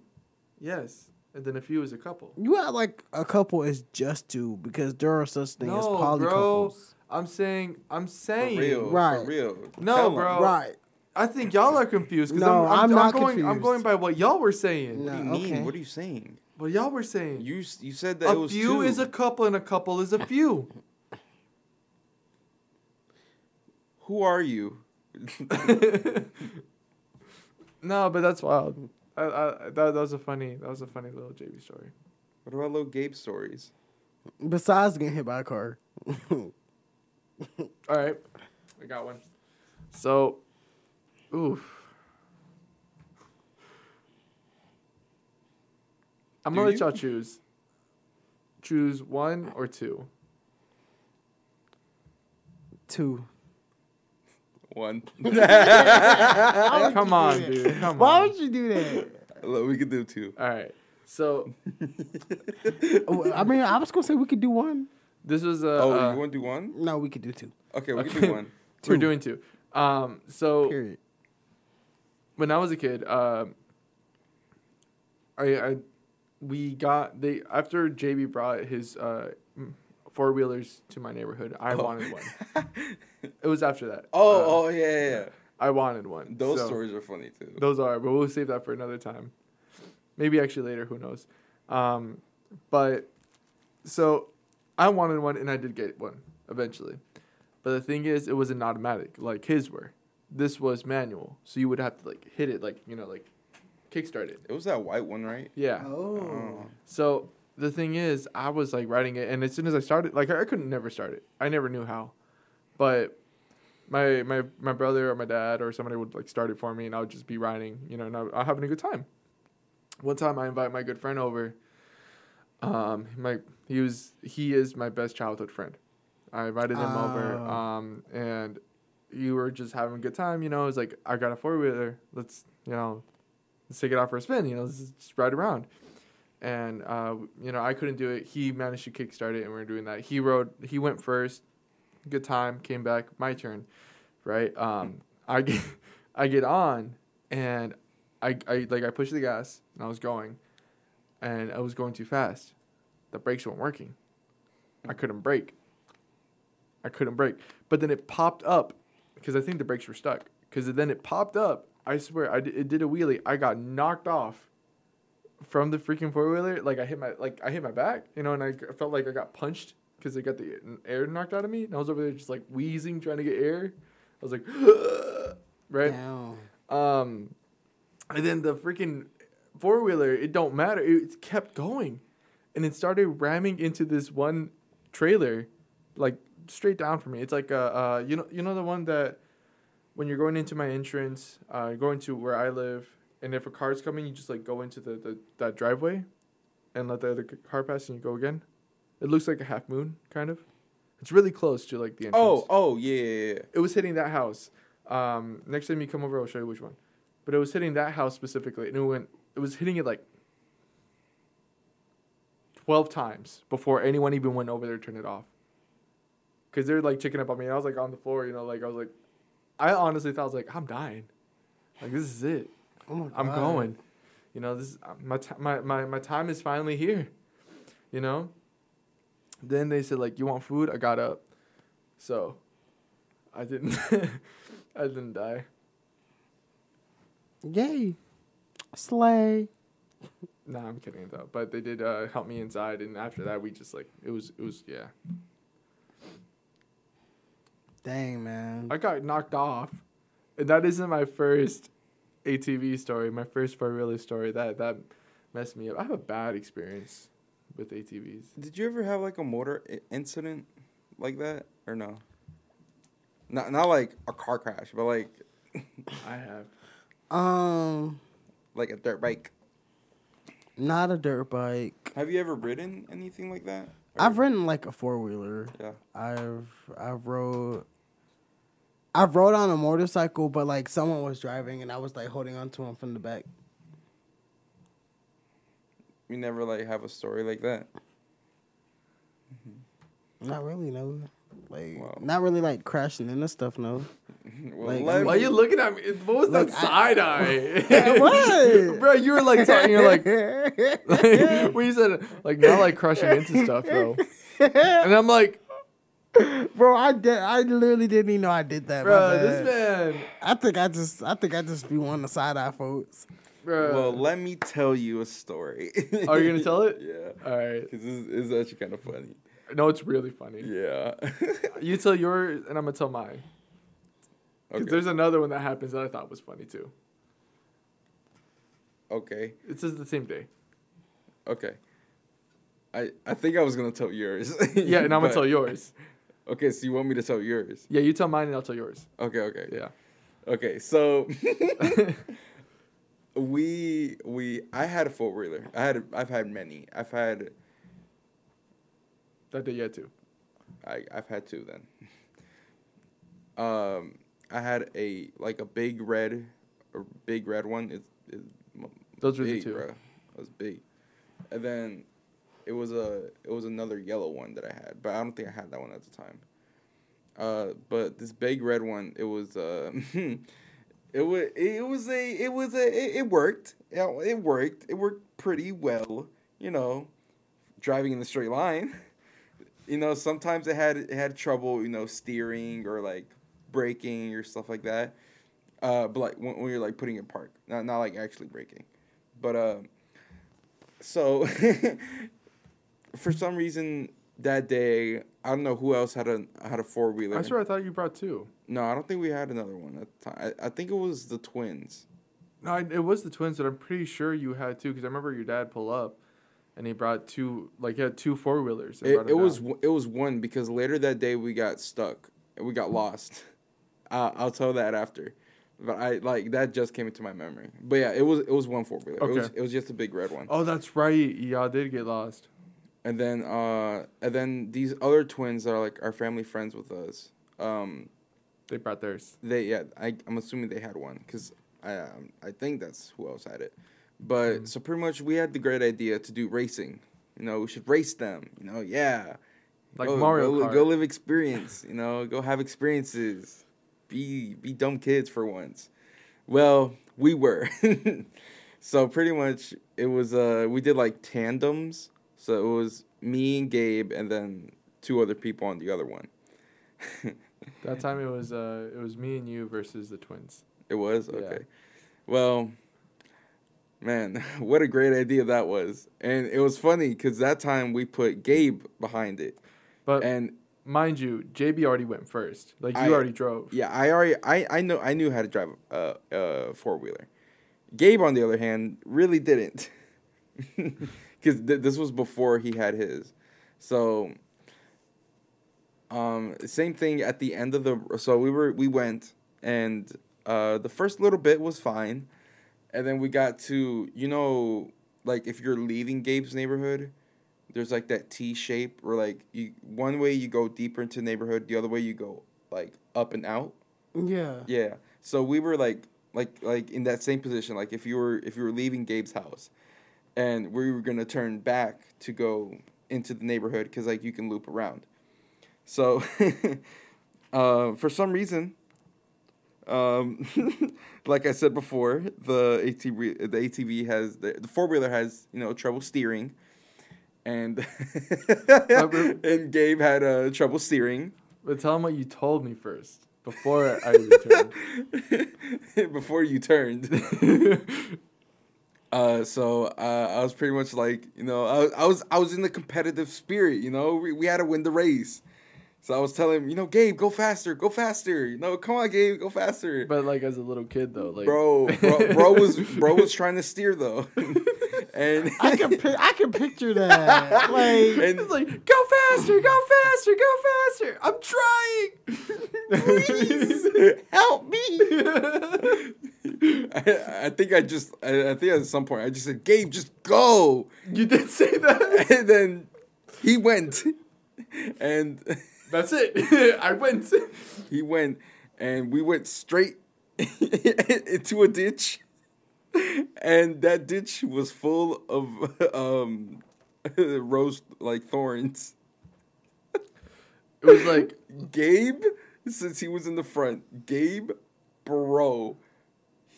Yes. And then a few is a couple. you act like a couple is just two because there are such things as No, poly bro. couples. I'm saying I'm For saying real. Right. For real. No, Tell 'em. bro. Right. I think y'all are confused. 'cause No, I'm, I'm, I'm not going, I'm going by what y'all were saying. No. What do you mean? okay. What are you saying? What y'all were saying. You you said that it a was few two. is a couple and a couple is a few. Who are you? no, but that's wild. I, I, that, that was a funny. That was a funny little JB story. What about little Gabe stories? Besides getting hit by a car. All right, I got one. So, oof. I'm Do gonna let y'all choose. Choose one or two. Two. One. Come on, dude. Come Why on. would you do that? Look, we could do two. All right. So Oh, I mean, I was gonna say we could do one. this was a. Oh, uh, you want to do one? No, we could do two. Okay, we can Okay. do one. we're doing two. Um. So Period. when I was a kid, um, I, I we got they after JB brought his uh four wheelers to my neighborhood. I Oh. wanted one. It was after that. Oh, Uh, oh yeah, yeah, yeah. I wanted one. Those So- stories are funny too. Those are, but we'll save that for another time. Maybe actually later, who knows? Um, but so I wanted one and I did get one eventually. But the thing is, it was an automatic, like his were. This was manual, so you would have to like hit it, like you know, like kickstart it. It was that white one, right? Yeah. Oh. So the thing is, I was like writing it, and as soon as I started, like I couldn't never start it. I never knew how, but my my my brother or my dad or somebody would like start it for me, and I would just be writing, you know, and I, I'm having a good time. One time, I invite my good friend over. Um, my he was he is my best childhood friend. I invited him over, Oh. um, and you were just having a good time. You know, it's like I got a four wheeler. Let's you know, let's take it out for a spin. You know, let's just ride around and uh, you know I couldn't do it. He managed to kickstart it, and we are doing that. He rode. He went first. Good time. Came back. My turn. Right. Um. I get. I get on, and I I like I pushed the gas, and I was going, and I was going too fast. The brakes weren't working. I couldn't brake. I couldn't brake. But then it popped up, because I think the brakes were stuck. Because then it popped up. I swear, I it did a wheelie. I got knocked off from the freaking four wheeler. Like I hit my like I hit my back, you know, and I g- felt like I got punched because I got the air knocked out of me, and I was over there just like wheezing, trying to get air. I was like, right. Damn. Um, and then the freaking four wheeler, it don't matter. It kept going, and it started ramming into this one trailer, like straight down from me. It's like uh, uh you know you know the one that when you're going into my entrance, uh, going to where I live, and if a car's coming, you just like go into the, the that driveway, and let the other car pass, and you go again. It looks like a half moon, kind of. It's really close to like the entrance Oh, oh yeah, yeah, yeah. it was hitting that house. Um, next time you come over, I'll show you which one. But it was hitting that house specifically, and it went. It was hitting it like twelve times before anyone even went over there to turn it off. Cause they're like checking up on me, and I was like on the floor, you know, like I was like, I honestly thought I was like, I'm dying, like this is it. Oh I'm going. You know, this uh, my, ti my my my time is finally here. You know. Then they said like, "You want food?" I got up, so I didn't. I didn't die. Yay. Slay. Nah, I'm kidding though. But they did uh, help me inside, and after that, we just like it was it was yeah. Dang, man. I got knocked off, and that isn't my first ATV story. My first four wheeler story that that messed me up. I have a bad experience with ATVs. Did you ever have like a motor I- incident like that or no? Not not like a car crash, but like I have. Um, like a dirt bike. not a dirt bike. Have you ever ridden anything like that? Or- I've ridden like a four wheeler. Yeah. I've I've rode I've rode on a motorcycle, but like someone was driving and I was like holding on to him from the back. You never like have a story like that. Mm-hmm. Not really, no. Like Wow. not really like crashing into stuff, no. well, Like, Why are you looking at me? What was Look, that I- side eye? What? Bro, you were like talking. You're like, when you said like not like crushing into stuff though, and I'm like, Bro, I did. I literally didn't even know I did that. bro, this man, I think I just. I think I just be one of the side eye folks. bro. well, let me tell you a story. Oh, Are you gonna tell it? Yeah. All right. Because it's, is actually kind of funny. No, it's really funny. Yeah. You tell yours, and I'm gonna tell mine. Because okay. there's another one that happens that I thought was funny too. okay. It's just the same day. Okay. I I think I was gonna tell yours. Yeah, and I'm gonna tell yours. Okay, so you want me to tell yours? Yeah, you tell mine, and I'll tell yours. Okay, okay. Yeah. Okay, so we we I had a four wheeler. I had I've had many. I've had That day you had to. I I've had two then. Um, I had a like a big red, a big red one. It's, it's Those were the two. bruh. It was big, and then it was a it was another yellow one that I had, but I don't think I had that one at the time. Uh, but this big red one, it was uh, It was it was a it was a it, it worked. It worked. It worked pretty well. You know, driving in the straight line. You know, sometimes it had it had trouble. You know, steering or like braking or stuff like that. Uh, but like when, when you're like putting it park, not not like actually braking. But uh, so for some reason that day, I don't know who else had a had a four wheeler. I swear I thought you brought two. No, I don't think we had another one at the time. I, I think it was the twins. No, I, it was the twins, but I'm pretty sure you had two because I remember your dad pull up, and he brought two. Like he had two four wheelers. It, it was it was one because later that day we got stuck. We got lost. Uh, I'll tell that after. But I like that just came into my memory. But yeah, it was it was one four wheeler. It was Okay. it was just a big red one. Oh, that's right. Y'all did get lost. And then uh and then these other twins that are like our family friends with us. Um They brought theirs. they yeah I I'm assuming they had one because I um, I think that's who else had it. But Mm. so pretty much we had the great idea to do racing. You know, we should race them. You know, yeah. Like go, Mario go, Kart. go live experience. You know, go have experiences. Be be dumb kids for once. Well, we were. so pretty much it was uh we did like tandems. So it was me and Gabe and then two other people on the other one. That time it was uh it was me and you versus the twins. It was Yeah. okay. Well, man, what a great idea that was, and it was funny because that time we put Gabe behind it, But and mind you, JB already went first. Like you I- already drove. yeah, I already I I know I knew how to drive a a four wheeler. Gabe, on the other hand, really didn't, because th- this was before he had his, so. Um, same thing at the end of the so we were we went and uh the first little bit was fine, and then we got to you know like if you're leaving Gabe's neighborhood, there's like that T shape where like you one way you go deeper into the neighborhood, the other way you go like up and out. Yeah. Yeah. So we were like like like in that same position. Like if you were if you were leaving Gabe's house, and we were gonna turn back to go into the neighborhood because like you can loop around. So, uh, for some reason, um, like I said before, the ATV the ATV has the, the four wheeler has you know trouble steering, and and Gabe had uh, trouble steering. But tell him what you told me first before I returned. before you turned. Uh, so uh, I was pretty much like, you know, I, I was I was in the competitive spirit. You know, we, we had to win the race. So I was telling him, you know, Gabe, go faster, go faster. You know, come on, Gabe, go faster. but like as a little kid though, like bro, bro, bro was bro was trying to steer though, and I can pi- I can picture that. Like and It's like, go faster, go faster, go faster. I'm trying. please help me. I, I think I just I, I think at some point I just said, Gabe, just go. you did say that. and then he went and That's it. I went. he went and we went straight into a ditch and that ditch was full of um rose like thorns It was like gabe since he was in the front gabe bro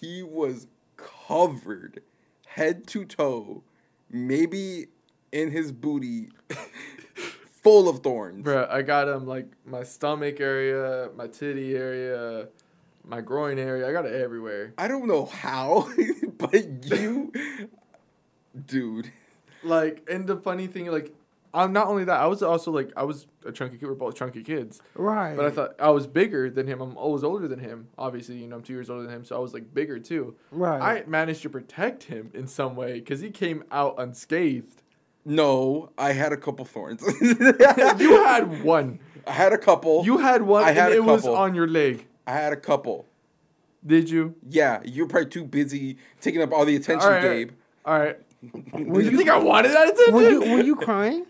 he was covered head to toe maybe in his booty full of thorns Bruh, I got him like my stomach area, my titty area, my groin area. I got it everywhere. I don't know how, but you, dude. Like, and the funny thing, like, I'm not only that. I was also like, I was a chunky kid. We're both chunky kids, right. but I thought I was bigger than him. I'm always older than him. Obviously, you know, I'm two years older than him, so I was like bigger too. right. I managed to protect him in some way because he came out unscathed. No, I had a couple thorns. you had one. I had a couple. You had one, I had and a it was couple. on your leg. I had a couple. Did you? Yeah, you're probably too busy taking up all the attention, All right. Gabe. All right. Were you you- think I wanted that attention? were you were you crying?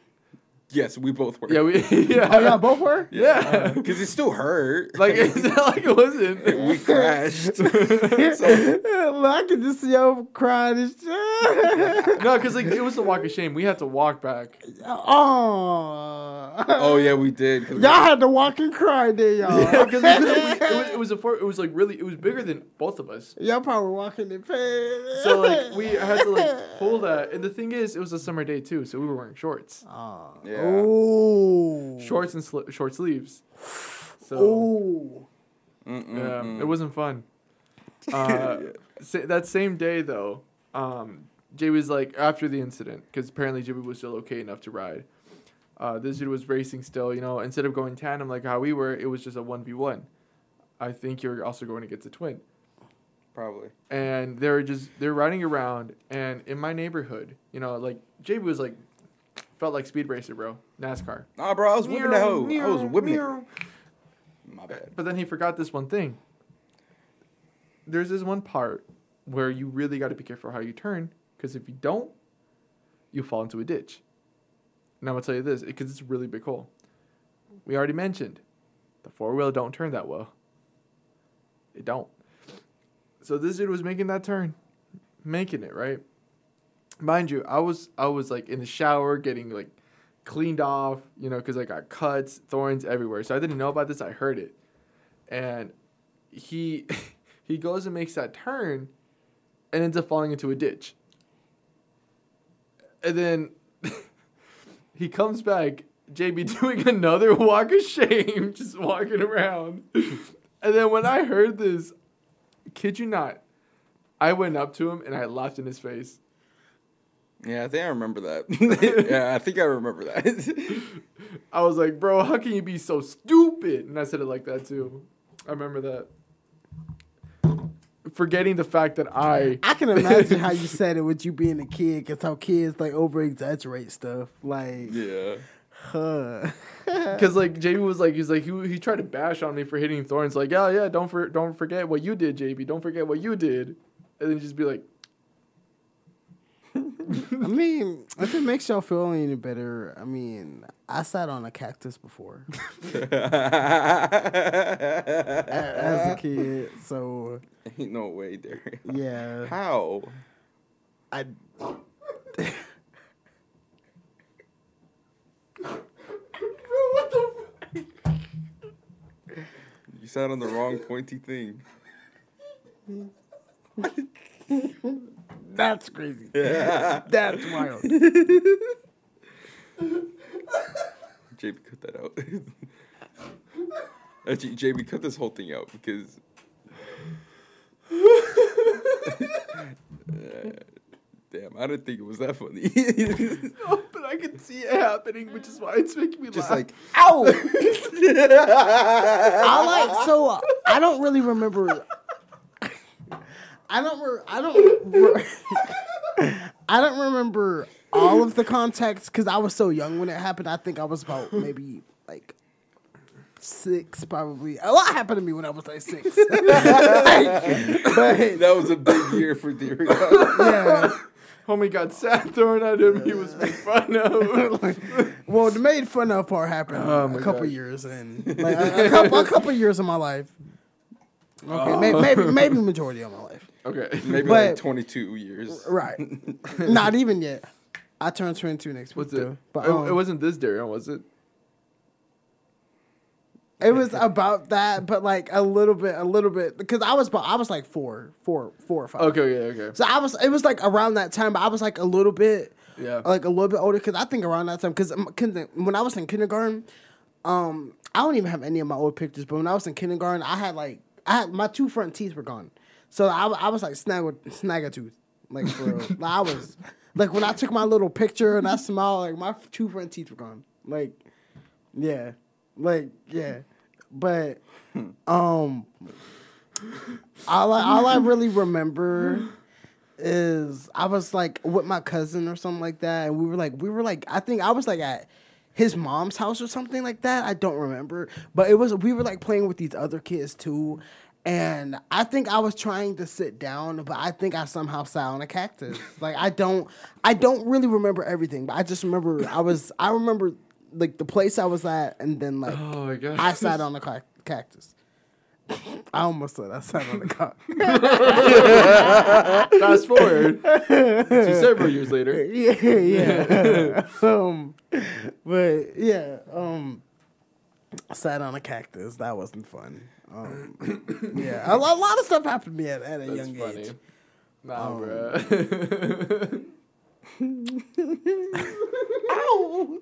Yes, we both were. Yeah, we yeah. Oh, y'all both were? Yeah. Uh, because it still hurt. like it's not like it wasn't. we crashed. so, I could just see y'all crying no, because like it was the walk of shame. We had to walk back. oh. oh yeah, we did. Y'all had to walk and cry there, y'all. Yeah, because it, was- it was it was a for, it was like really it was bigger than both of us. y'all probably walking in pain. So like we had to like pull that, and the thing is, it was a summer day too, so we were wearing shorts, Oh. Yeah. Ooh. shorts and sli- short sleeves. So Ooh. Mm-mm-mm. yeah, it wasn't fun. Uh, sa- that same day though, um, Jay was like after the incident because apparently Jimmy was still okay enough to ride. Uh, this dude was racing still, you know. Instead of going tandem like how we were, it was just a one v one. I think you're also going against a twin. Probably. and they're just they're riding around and in my neighborhood you know like JB was like felt like speed racer bro. NASCAR. Nah, bro, I was whipping the hoe. I was whipping it. My bad. but then he forgot this one thing. There's this one part where you really got to be careful how you turn because if you don't you fall into a ditch. And I'm gonna tell you this because it's a really big hole. We already mentioned the four wheel don't turn that well. It don't. So this dude was making that turn making it right mind you i was i was like in the shower getting like cleaned off you know because i got cuts thorns everywhere. So i didn't know about this i heard it. And he he goes and makes that turn and ends up falling into a ditch. And then he comes back jb doing another walk of shame just walking around. And then when i heard this kid you not i went up to him and i laughed in his face Yeah, I think I remember that. yeah, I think I remember that. I was like, bro, how can you be so stupid? And I said it like that too. I remember that. Forgetting the fact that I. I can imagine how you said it with you being a kid, because how kids like over exaggerate stuff. Like, yeah. huh. Because like JB was like he's like he, he tried to bash on me for hitting thorns like yeah yeah don't for, don't forget what you did JB don't forget what you did and then just be like I mean, if it makes y'all feel any better, I mean, I sat on a cactus before as a kid, so Ain't no way there. yeah. How? I what the You sat on the wrong pointy thing. that's crazy. That's wild. JB, cut that out. Actually, JB, cut this whole thing out because. Uh, damn, I didn't think it was that funny. no, but I can see it happening which is why it's making me Just laugh like, Ow! I like so uh, I don't really remember. I don't. Re- I don't. Re- I don't remember all of the context because I was so young when it happened. I think I was about maybe like six, probably. A lot happened to me when I was like six. but that was a big year for Theory. yeah. homie got sat thrown at him he was made fun of well, the made fun of part happened Oh a couple God. years in, like a, a couple, a couple years of my life. Okay, may, oh. maybe maybe majority of my life. Okay Maybe But- like 22 years. Right. Not even yet. I turned 22 next week. what's it though. But it, um, it wasn't this Daryon was it it was about that, but like a little bit, a little bit, because I was about, I was like four, four, four or five. okay yeah okay So I was, it was like around that time, but I was like a little bit, yeah like a little bit older, because I think around that time, because when I was in kindergarten, um, I don't even have any of my old pictures, but when I was in kindergarten, I had like, I had my two front teeth were gone, so I, I was like snag a tooth, like for like, I was like when I took my little picture and I smiled, like my two front teeth were gone, like yeah, like yeah, but um, all I, all I really remember is I was like with my cousin or something like that, and we were like we were like I think I was like at his mom's house or something like that. I don't remember, but it was we were like playing with these other kids too. And I think I was trying to sit down, but I think I somehow sat on a cactus. Like I don't, I don't really remember everything, but I just remember I was, I remember like the place I was at, and then like Oh my god. I sat on the ca- cactus. I almost said I sat on the cock. Fast forward to several years later. yeah, yeah. um, but yeah, um, I sat on a cactus. That wasn't fun. Um, yeah, a, a lot of stuff happened to me at, at a That's young funny. age. Nah, Um, bruh. Ow!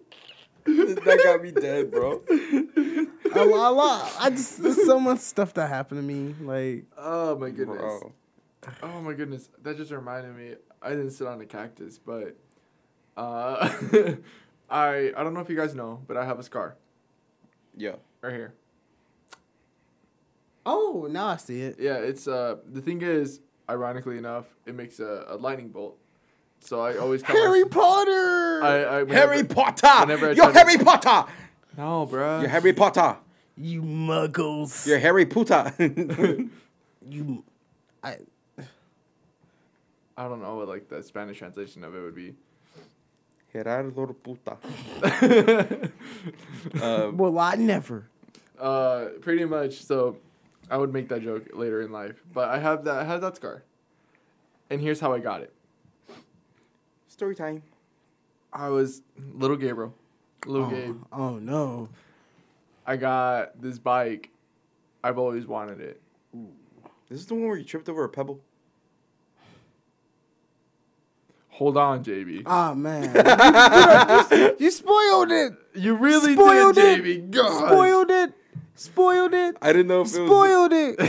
that got me dead, bro. a lot, a lot. I just there's so much stuff that happened to me. Like, oh my goodness. Bro. Oh my goodness. That just reminded me. I didn't sit on a cactus, but uh, I I don't know if you guys know, but I have a scar Yeah. right here. Oh, now I see it. Yeah, it's uh the thing is, ironically enough, it makes a, a lightning bolt. So I always cut Harry my, Potter. I, I whenever- Harry Potter! whenever I You're try to- Harry Potter! No, bro. You're Harry Potter! you muggles. You're Harry Potter! you. I. I don't know what like the Spanish translation of it would be. Gerardo Puta. Um, Well, I never. Uh, pretty much. So, I would make that joke later in life, but I have that. I have that scar, and here's how I got it. story time. I was little Gabriel, little oh, Gabe. oh no. I got this bike. I've always wanted it. This is the one where you tripped over a pebble. Hold on, JB. Oh ah, man. you, you- you spoiled it. You really Spoiled did, it. JB. God. Spoiled it. Spoiled it. I didn't know if it was. Spoiled it.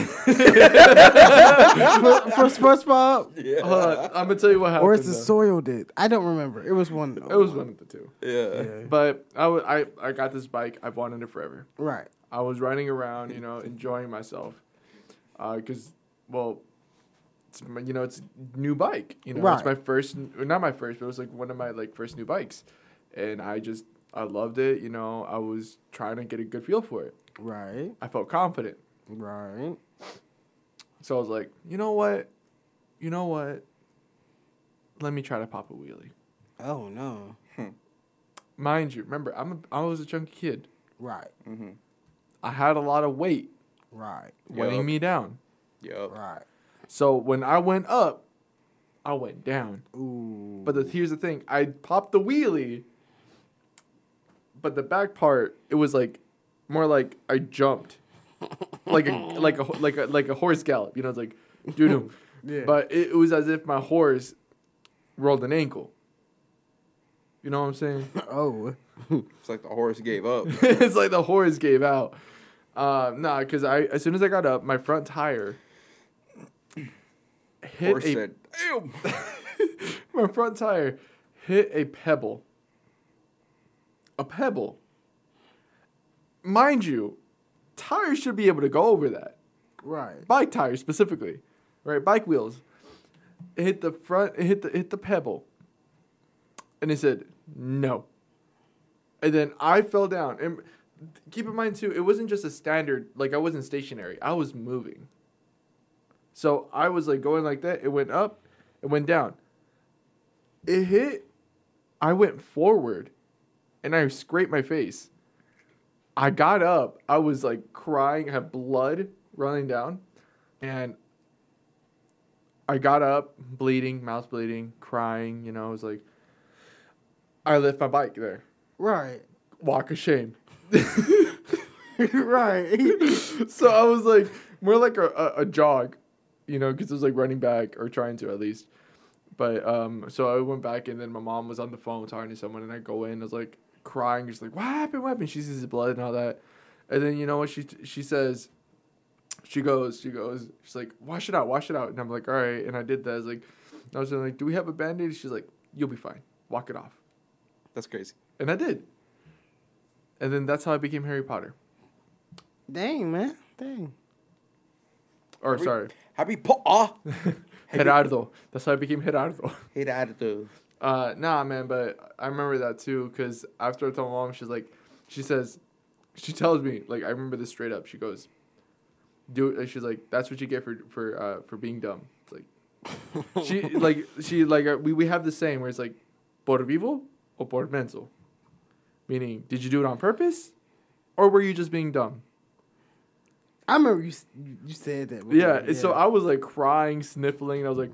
for, for SpongeBob. Yeah. Hold on, I'm gonna tell you what happened. Or is it though. soiled it? I don't remember. It was one. It was one of the two. yeah. Yeah. But I, w- I, I got this bike. I've wanted it forever. Right. I was riding around, you know, enjoying myself, uh, because, well, it's my, you know, it's a new bike. You know, Right. it's my first, not my first, but it was like one of my like first new bikes, and I just I loved it. You know, I was trying to get a good feel for it. Right. I felt confident, Right. so I was like, you know what, you know what, let me try to pop a wheelie. Oh no. Mind you, remember I'm a, I was a chunky kid. Right. Mm-hmm. I had a lot of weight Right. weighing Yup. me down. Yup. Right. So when I went up, I went down. Ooh. But the, here's the thing: I popped the wheelie, but the back part it was like more like I jumped, like a like a like a like a horse gallop. You know, it's like doo doo. yeah. But it, it was as if my horse rolled an ankle. You know what I'm saying? oh. It's like the horse gave up. it's like the horse gave out. Uh, nah, because I as soon as I got up, my front tire hit horse a said, my front tire hit a pebble. A pebble. Mind you, tires should be able to go over that. Right. Bike tires specifically, right? Bike wheels. It hit the front. It hit the hit the pebble. And it said no. And then I fell down. And keep in mind too, it wasn't just a standard. Like I wasn't stationary. I was moving. So I was like going like that. It went up. It went down. It hit. I went forward, and I scraped my face. I got up. I was like crying. I had blood running down, and I got up, bleeding, mouth bleeding, crying. You know, I was like, I left my bike there. Right. Walk of shame. right. so I was like, more like a, a, a jog, you know, because it was like running back or trying to at least. But um, so I went back and then my mom was on the phone talking to someone and I go in, I was like crying, just like what happened, what happened? She sees the blood and all that, and then you know what she she says, she goes, she goes, she's like wash it out, wash it out, and I'm like all right, and I did that. I was like, I was like, do we have a band aid? She's like, you'll be fine, walk it off, That's crazy. and I did. And then that's how I became Harry Potter. Dang, man. Dang. Or Harry- sorry, Happy Potter. Ah. Gerardo. That's how I became Gerardo. Gerardo. Uh, nah, man, but I remember that too because after I told my mom, she's like, she says, she tells me like I remember this straight up. She goes, do it. She's like, that's what you get for for uh, for being dumb. It's like she like she like uh, we we have the same where it's like por vivo or por menso. Meaning, did you do it on purpose, or were you just being dumb? I remember you you said that. before, Yeah. So I was like crying, sniffling, and I was like,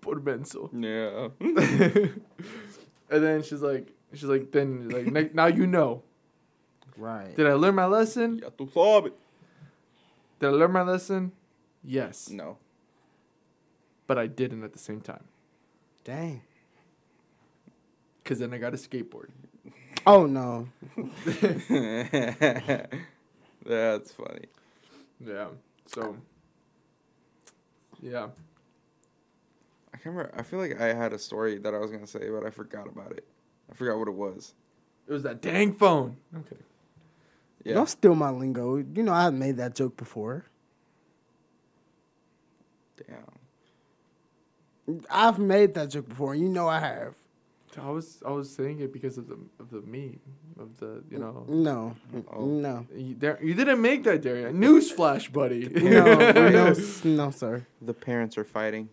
"Por benzo." Yeah. and then she's like, she's like, then like "N- now you know. right. Did I learn my lesson? Ya tú sabes. Did I learn my lesson? Yes, No. but I didn't at the same time. Dang. Cause then I got a skateboard. Oh no. That's funny. Yeah. So. Yeah. I can't remember. I feel like I had a story that I was gonna say, but I forgot about it. I forgot what it was. It was that dang phone. Okay. Yeah. Don't steal my lingo. You know I've made that joke before. Damn. I've made that joke before. You know I have. I was I was saying it because of the of the meme of the you know No. Oh. No. you, there, you didn't make that Daryon newsflash buddy No. no. s- No, sir. The parents are fighting.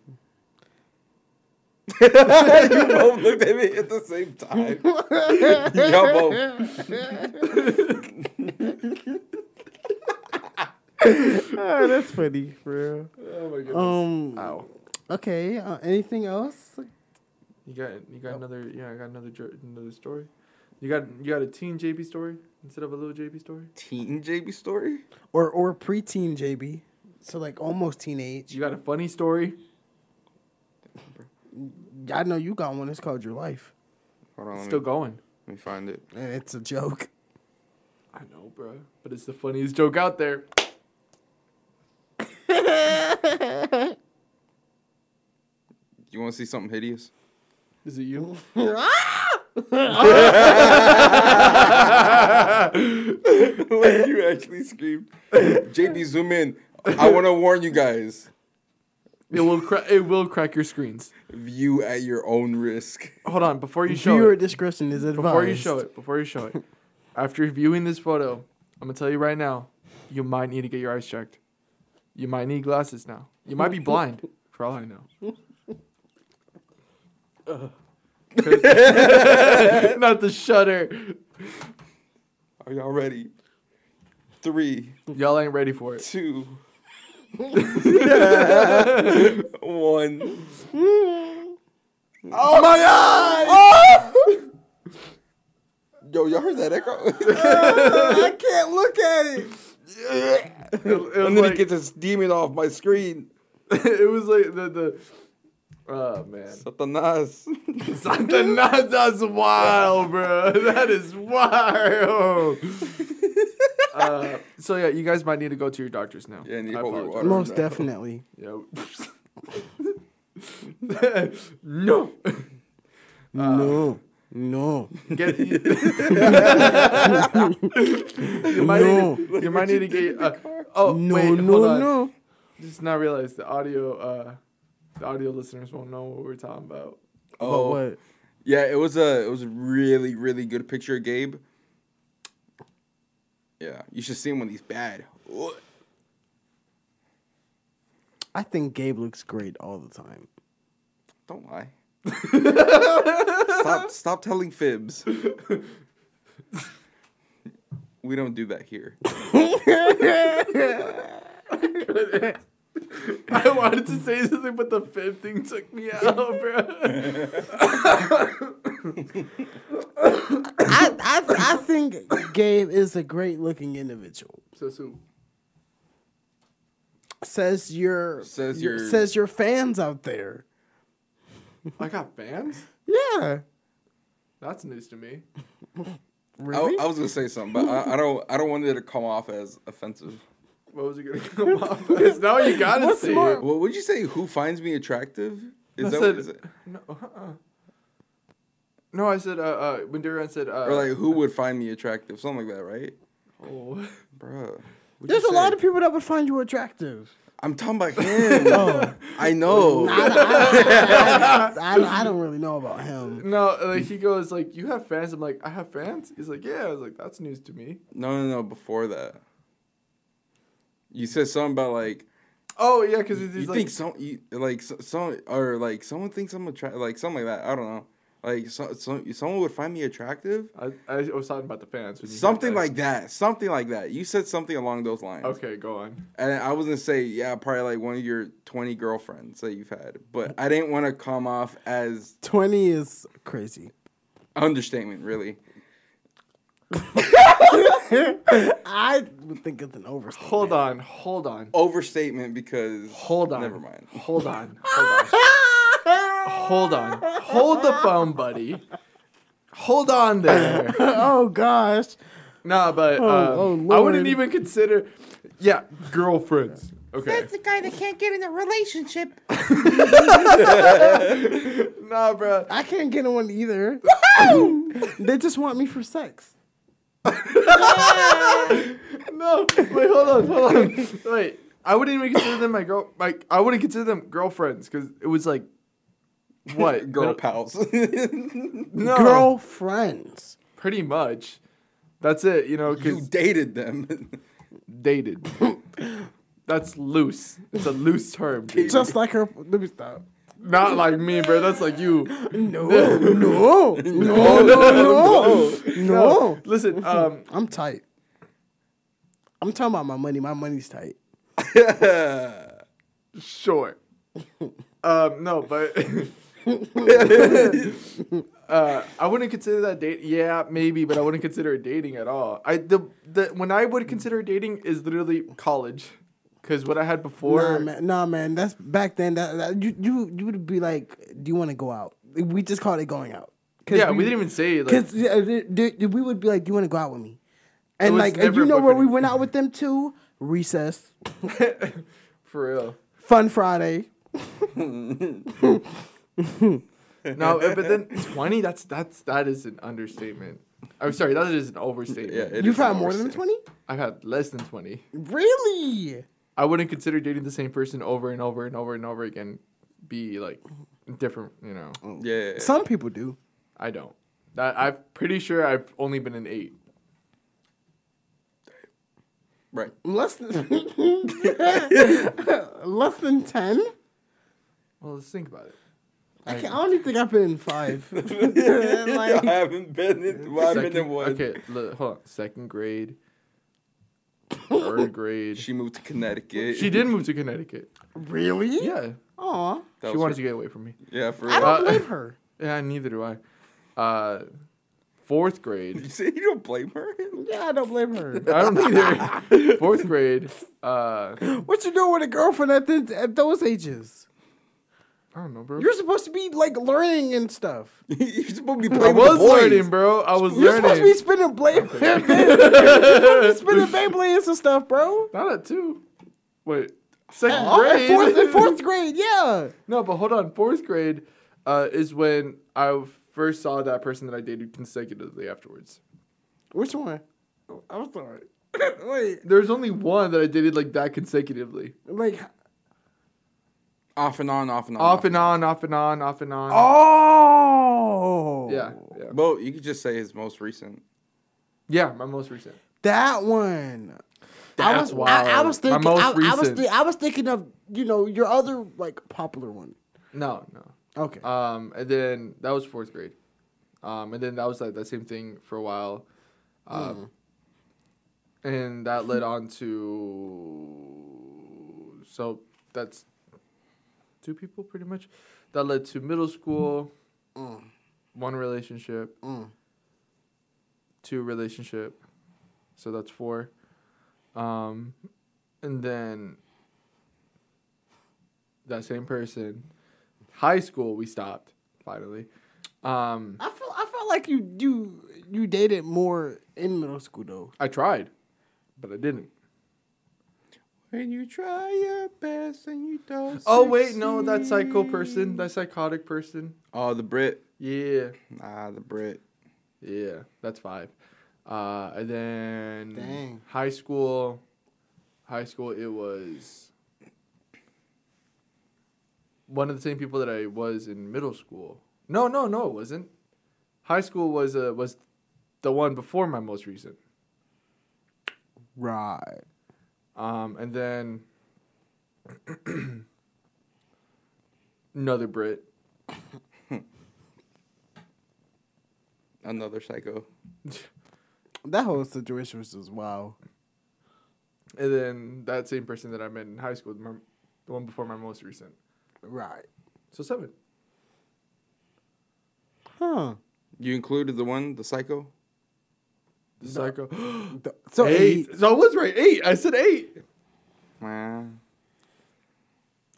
you both looked at me at the same time. Y'all both. oh, that's funny, for real. oh my goodness Um. Ow. Okay. Uh, anything else? you got you got another yeah I got another another story you got you got a teen JB story instead of a little JB story Teen JB story? Or or preteen JB. So like almost teenage. you got a funny story I know you got one. It's called your life, Hold on, let still me, going let me find it. and it's a joke. I know bro but it's the funniest joke out there You want to see something hideous? is it you when you actually scream, JB, zoom in. I want to warn you guys. It will cra- it will crack your screens View at your own risk. hold on before you show Viewer it discretion is advised. Before you show it, before you show it, after viewing this photo, I'm gonna tell you right now, you might need to get your eyes checked. You might need glasses now. You might be blind, for all I know. 'Cause- Not the shutter. Are y'all ready? Three, Y'all ain't ready for it. two, one. Oh my god! Yo, y'all heard that echo? I can't look at it. It, it was and then like, it gets this demon off my screen. it was like the the. Oh man, Satanas. Satanas, that's wild, bro. That is wild. Uh, so yeah, you guys might need to go to your doctors now. Yeah, need I holy apologize. water. Most no. definitely. Yeah. no. no. No. Get you, might No. need to, you might need to get uh, oh no, wait no, hold on no. just not realize the audio uh the audio listeners won't know what we're talking about But Oh, what? yeah. It was a it was a really really good picture of Gabe. Yeah, you should see him when he's bad. I think Gabe looks great all the time. Don't lie. stop stop telling fibs. we don't do that here. I wanted to say something but the fifth thing took me out bro I, I I think Gabe is a great looking individual. so so Says your Says your- your- says your fans out there. I got fans Yeah. that's news to me Really? I, I was gonna say something, but I, I don't I don't want it to come off as offensive. what was it gonna come off as now you gotta What's say more- it Well, would you say who finds me attractive? Is I that said- what is it? No, uh-uh. No, I said uh, uh, when Duran said uh, Or like who would find me attractive? Something like that, right? oh. Bruh. what'd There's you a lot of people that would find you attractive. I'm talking about him. I know. I, I, I, I, I don't really know about him. No, like he goes like, "You have fans." I'm like, "I have fans." He's like, "Yeah." I was like, "That's news to me." No, no, no. Before that, you said something about like Oh yeah, because you like, think some you, like some or like someone thinks I'm attractive, like something like that. I don't know. Like so, so, someone would find me attractive. I, I was talking about the fans. when you said Something that. like that. Something like that. You said something along those lines. Okay, go on. And I was gonna say, yeah, probably like one of your twenty girlfriends that you've had, but mm. I didn't want to come off as Twenty is crazy. understatement, really. I would think it's an overstatement. Hold on, hold on, Overstatement because hold on. Never mind. Hold on, hold on, hold on. Hold the phone, buddy. Hold on there. oh gosh. Nah, but Oh, uh, oh, I wouldn't even consider. Yeah, girlfriends. Okay. That's the guy that can't get in a relationship. Nah, bro. I can't get in one either. they just want me for sex. No, wait, hold on, hold on. Wait, I wouldn't even consider them my girl. Like, I wouldn't consider them girlfriends because it was like, what Girl No, pals. No, Girlfriends. pretty much. That's it, you know, cause you dated them. dated. That's loose. It's a loose term. dude. Just like her. Let me stop. Not like me, bro. That's like you. No, no, no, no, no, no. Listen, um, I'm tight. I'm talking about my money. My money's tight. Sure. um, no, but uh, I wouldn't consider that date. Yeah, maybe, but I wouldn't consider it dating at all. I the the when I would consider dating is literally college, because what I had before. Nah, man. Nah, man. That's back then. That, that you you you would be like, do you want to go out? We just called it going out. yeah, we, didn't even say like. Because yeah, th- th- we would be like, do "You want to go out with me?" And like, and you know where we went out with them too? Recess, For real. Fun Friday. No, uh, but then twenty. That's that's that is an understatement. I'm sorry, that is an overstatement. yeah, it You've is had more than twenty? I've had less than twenty. Really? I wouldn't consider dating the same person over and over and over and over again. Be like different, you know. Yeah. Some people do. I don't. That I'm pretty sure I've only been an eight. Right. Less than less than ten. Well, let's think about it. I, can't, I don't think I've been in five. I haven't been in. Well, I've been Second- in one. Okay, look, hold on. Second grade, third grade. She moved to Connecticut. She did move to Connecticut. really? Yeah, Aw. That she was wanted her- to get away from me. Yeah, for I real. don't Uh, blame her. Yeah, neither do I. Uh, fourth You grade. say you don't blame her? Yeah, I don't blame her. I don't either. Fourth grade. Uh, What you doing with a girlfriend at, the, at those ages? I don't know, bro. You're supposed to be like learning and stuff. You're supposed to be I playing was with the boys. learning, bro. I was You're supposed to be learning. spinning. You're supposed to be spinning Beyblades and stuff, bro. Not at two. Wait, second Oh, grade. fourth, fourth grade, yeah. No, but hold on. Fourth grade uh, is when I first saw that person that I dated consecutively afterwards. Which one? I'm sorry. Wait, There's only one that I dated like that consecutively. like, Off and on, off and on. Off and on, off and on, off and on. oh, Yeah, yeah. Well, you could just say his most recent. Yeah, my most recent. that one. I That's was, I, I wild. was My thinking. most I, I was. recent. Thi- I was thinking of you know your other like popular one. No, no. Okay. Um, and then that was fourth grade. Um, and then that was like the same thing for a while. Um, and that led on to so that's two people pretty much. That led to middle school, one relationship, Mm. two relationship, so that's four. Um, and then that same person, high school we stopped finally. Um, I feel. I felt like you you you dated more in middle school though. I tried, but I didn't. When you try your best and you don't. Oh wait, no, that psycho person, that psychotic person. Oh, the Brit. Yeah, Ah, the Brit. yeah, that's five. Uh, and then Dang. high school, high school it was one of the same people that I was in middle school. No, no, no, it wasn't. High school was uh, was the one before my most recent. Right. Um, and then another Brit. another psycho. That whole situation was just wow. And then that same person that I met in high school, the one before my most recent. Right. So seven. Huh. You included the one, the psycho. The psycho. The- So eight. eight. So I was right. Eight. I said eight. Man,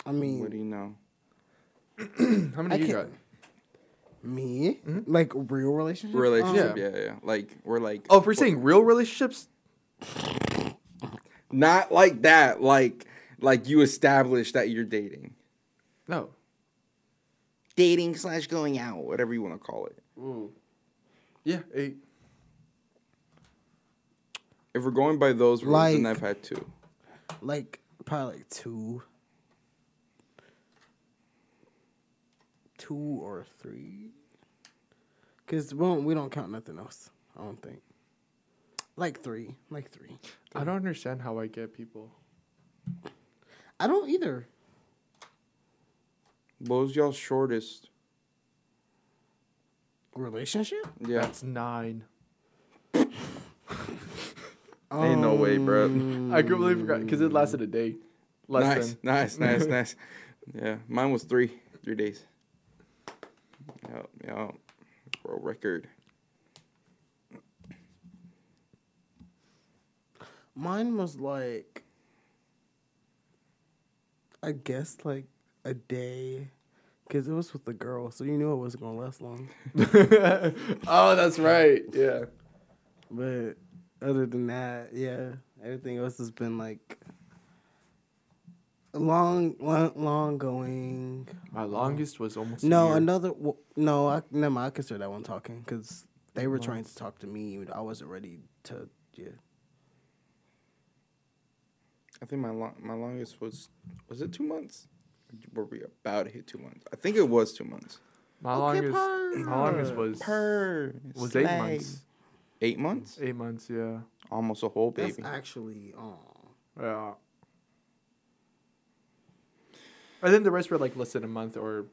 I mean, what do you know? How many I you got? can't- me Mhm. like real relationship. Relationship, Yeah. yeah. yeah, Like we're like. Oh, if we're saying real relationships, not like that. Like like you establish that you're dating, no. dating slash going out, whatever you want to call it. Ooh. Yeah, eight. If we're going by those rules, then Like- I've had two. like probably like two, two or three. Cause we don't, we don't count nothing else. I don't think. Like three, like three. I don't understand how I get people. I don't either. What was y'all's shortest? Relationship? Yeah, That's nine. Ain't no way, bro. I completely forgot because it lasted a day. Less nice, than. nice, nice, nice. Yeah, mine was three, three days. Yep, yep. World record. Mine was like, I guess like a day, cause it was with the girl, so you knew it wasn't gonna last long. oh, that's right. Yeah. But other than that, yeah, everything else has been like long, long, long going. My longest was almost. a No, year. another. w no, I never. mind, I consider that one talking because they were trying to talk to me. I wasn't ready to. Yeah. I think my long, my longest was was it two months? Were we about to hit two months? I think it was two months. My Okay, longest. purr. My longest was Per was eight months. Eight months? Eight months. Yeah. Almost a whole baby. That's actually. Oh. Yeah. I think the rest were like less than a month or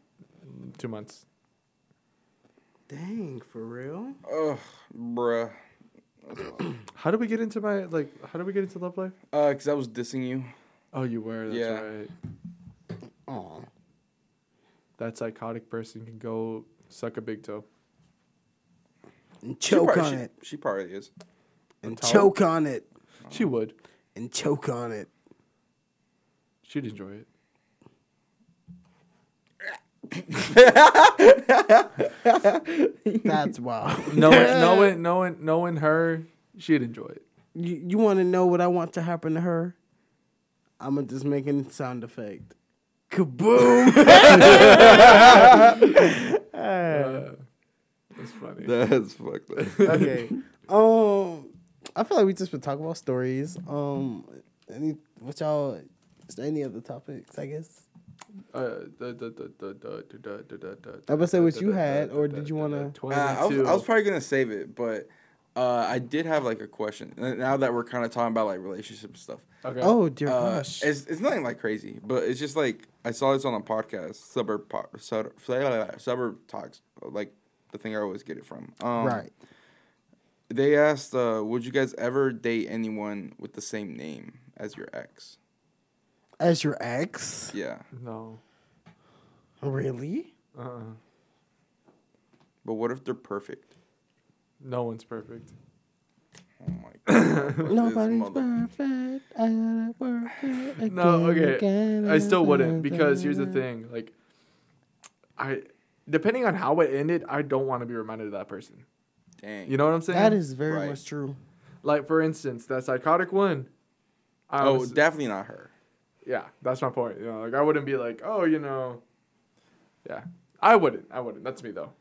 two months. Dang, for real? Ugh, bruh. How did we get into my like? How did we get into love life? Uh, cause I was dissing you. Oh, you were. That's Yeah. right. Oh. That psychotic person can go suck a big toe. And choke probably- on she- it. She probably is. And choke on it. She would. And choke on it. She'd enjoy it. That's wild. Knowing, knowing, knowing, knowing her, she'd enjoy it. You, you want to know what I want to happen to her? I'm going to just make a sound effect. Kaboom! Uh, that's funny. That's fucked up. okay. Um, I feel like we just been talking about stories. Um, any what y'all? Is there any other topics? I guess. I'm gonna say what you had, or did you wanna? I, was, I was probably gonna save it, but uh, I did have like a question. Now that we're kind of talking about like relationship stuff. Okay. Oh dear gosh. It's, it's nothing like crazy, but it's just like I saw this on a podcast, suburb po- suburb, suburb talks, like the thing I always get it from. Um, right. They asked, uh, "Would you guys ever date anyone with the same name as your ex?" As your ex? Yeah, No. Really? Uh-uh. but what if they're perfect? No one's perfect. Oh my god! Nobody's mother- perfect. I gotta work it again, No, okay. again, I still wouldn't because here's the thing. Like, I, depending on how it ended, I don't want to be reminded of that person. Dang. You know what I'm saying? That is very Right. much true. like for instance, that psychotic one. I oh, was- definitely not her. yeah, that's my point. You know, like I wouldn't be like, oh, you know, yeah, I wouldn't. I wouldn't. That's me though.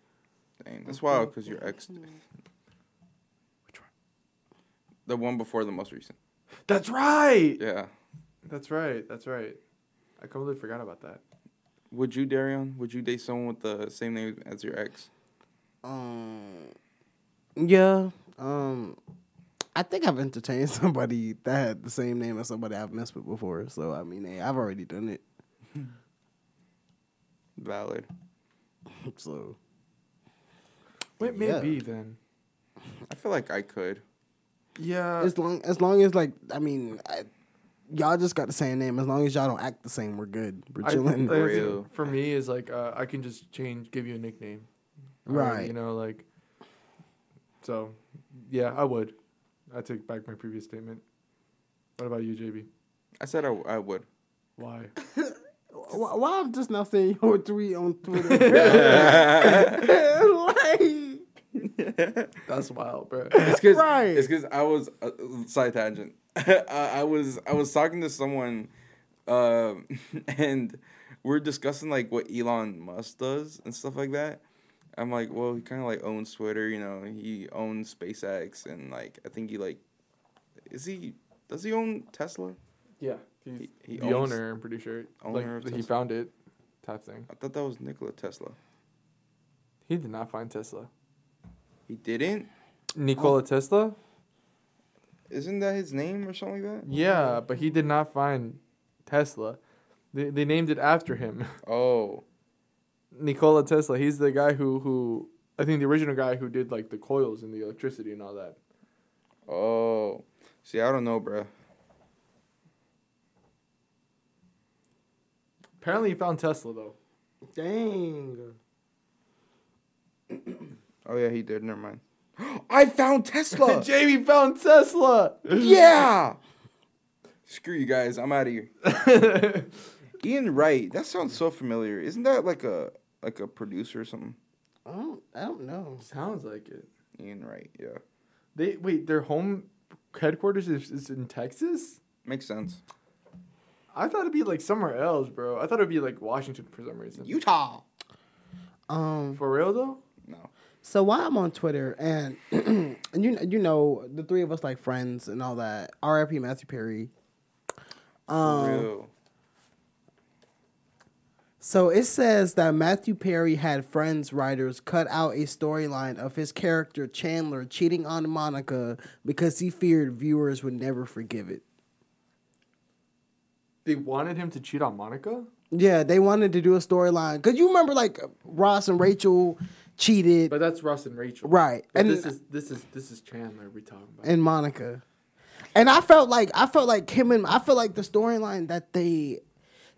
Dang, that's wild because your ex. Mm-hmm. Which one? The one before the most recent. That's right. Yeah. That's right. That's right. I completely forgot about that. Would you, Daryon? Would you date someone with the same name as your ex? Um, yeah. Um, I think I've entertained somebody that had the same name as somebody I've messed with before. So I mean, hey, I've already done it. Valid. So Wait, Yeah. maybe then. I feel like I could. Yeah. As long as long as like I mean, I, y'all just got the same name. As long as y'all don't act the same, we're good. We're I- chilling. like, Real. for me is like uh, I can just change, give you a nickname, Or, Right. You know, like. So, yeah, I would. I take back my previous statement. What about you, JB? I said I, I would. Why? Why, why I'm just now saying your tweet on Twitter? like, That's wild, bro. It's because Right. it's because I was uh, side tangent. I, I was I was talking to someone, um, and we're discussing like what Elon Musk does and stuff like that. I'm like, well, he kind of like owns Twitter, you know. He owns SpaceX, and like I think he like, is he does he own Tesla? Yeah, he's He- he the owns- owner. I'm pretty sure. owner of like he Tesla. found it, type thing. I thought that was Nikola Tesla. He did not find Tesla. He didn't. Nikola oh. Tesla? Isn't that his name or something like that? Yeah, but he did not find Tesla. They they named it after him. Oh, Nikola Tesla. He's the guy who who I think the original guy who did like the coils and the electricity and all that. oh. See, I don't know, bruh. Apparently, he found Tesla though. dang. Oh yeah, he did. Never mind. I found Tesla. Jamie found Tesla. yeah. Screw you guys. I'm out of here. Ian Wright. That sounds so familiar. Isn't that like a like a producer or something? I don't. I don't know. Sounds like it. Ian Wright. Yeah. They wait. Their home headquarters is, is in Texas. Makes sense. I thought it'd be like somewhere else, bro. I thought it'd be like Washington for some reason. Utah. Um. for real though? No. So while I'm on Twitter and and you you know the three of us like friends and all that. R.I.P. Matthew Perry. Um. So it says that Matthew Perry had friends writers cut out a storyline of his character Chandler cheating on Monica because he feared viewers would never forgive it. They wanted him to cheat on Monica. Yeah, they wanted to do a storyline because you remember like Ross and Rachel cheated, But that's Ross and Rachel. right? But And this is this is this is Chandler we talking about. and Monica. And I felt like I felt like him and I felt like the storyline that they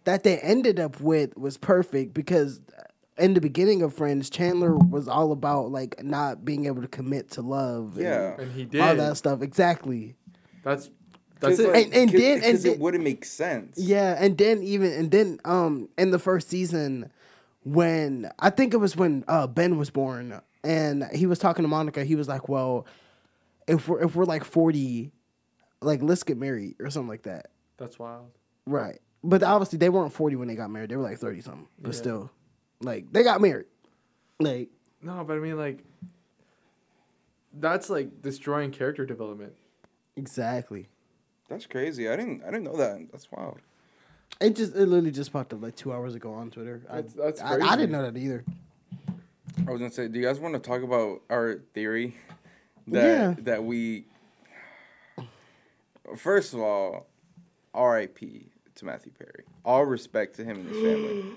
that they ended up with was perfect because in the beginning of Friends, Chandler was all about like not being able to commit to love. Yeah. and he did. all that stuff. Exactly. That's that's it. like, And- and 'cause- then- and 'cause it wouldn't make sense. Yeah, and then even and then um in the first season when I think it was when uh Ben was born and he was talking to Monica, he was like, "Well, if we're if we're like 40, like let's get married or something like that." that's wild. Right. But obviously they weren't 40 when they got married. They were like 30 something. But Yeah. still like they got married. Like No, but I mean like that's like destroying character development. exactly. That's crazy. I didn't I didn't know that. That's wild. It just it literally just popped up like 2 hours ago on Twitter. I- That's- that's I, I crazy. didn't know that either. I was gonna say, do you guys want to talk about our theory that Yeah. that we first of all, R.I.P. to Matthew Perry. All respect to him and his family.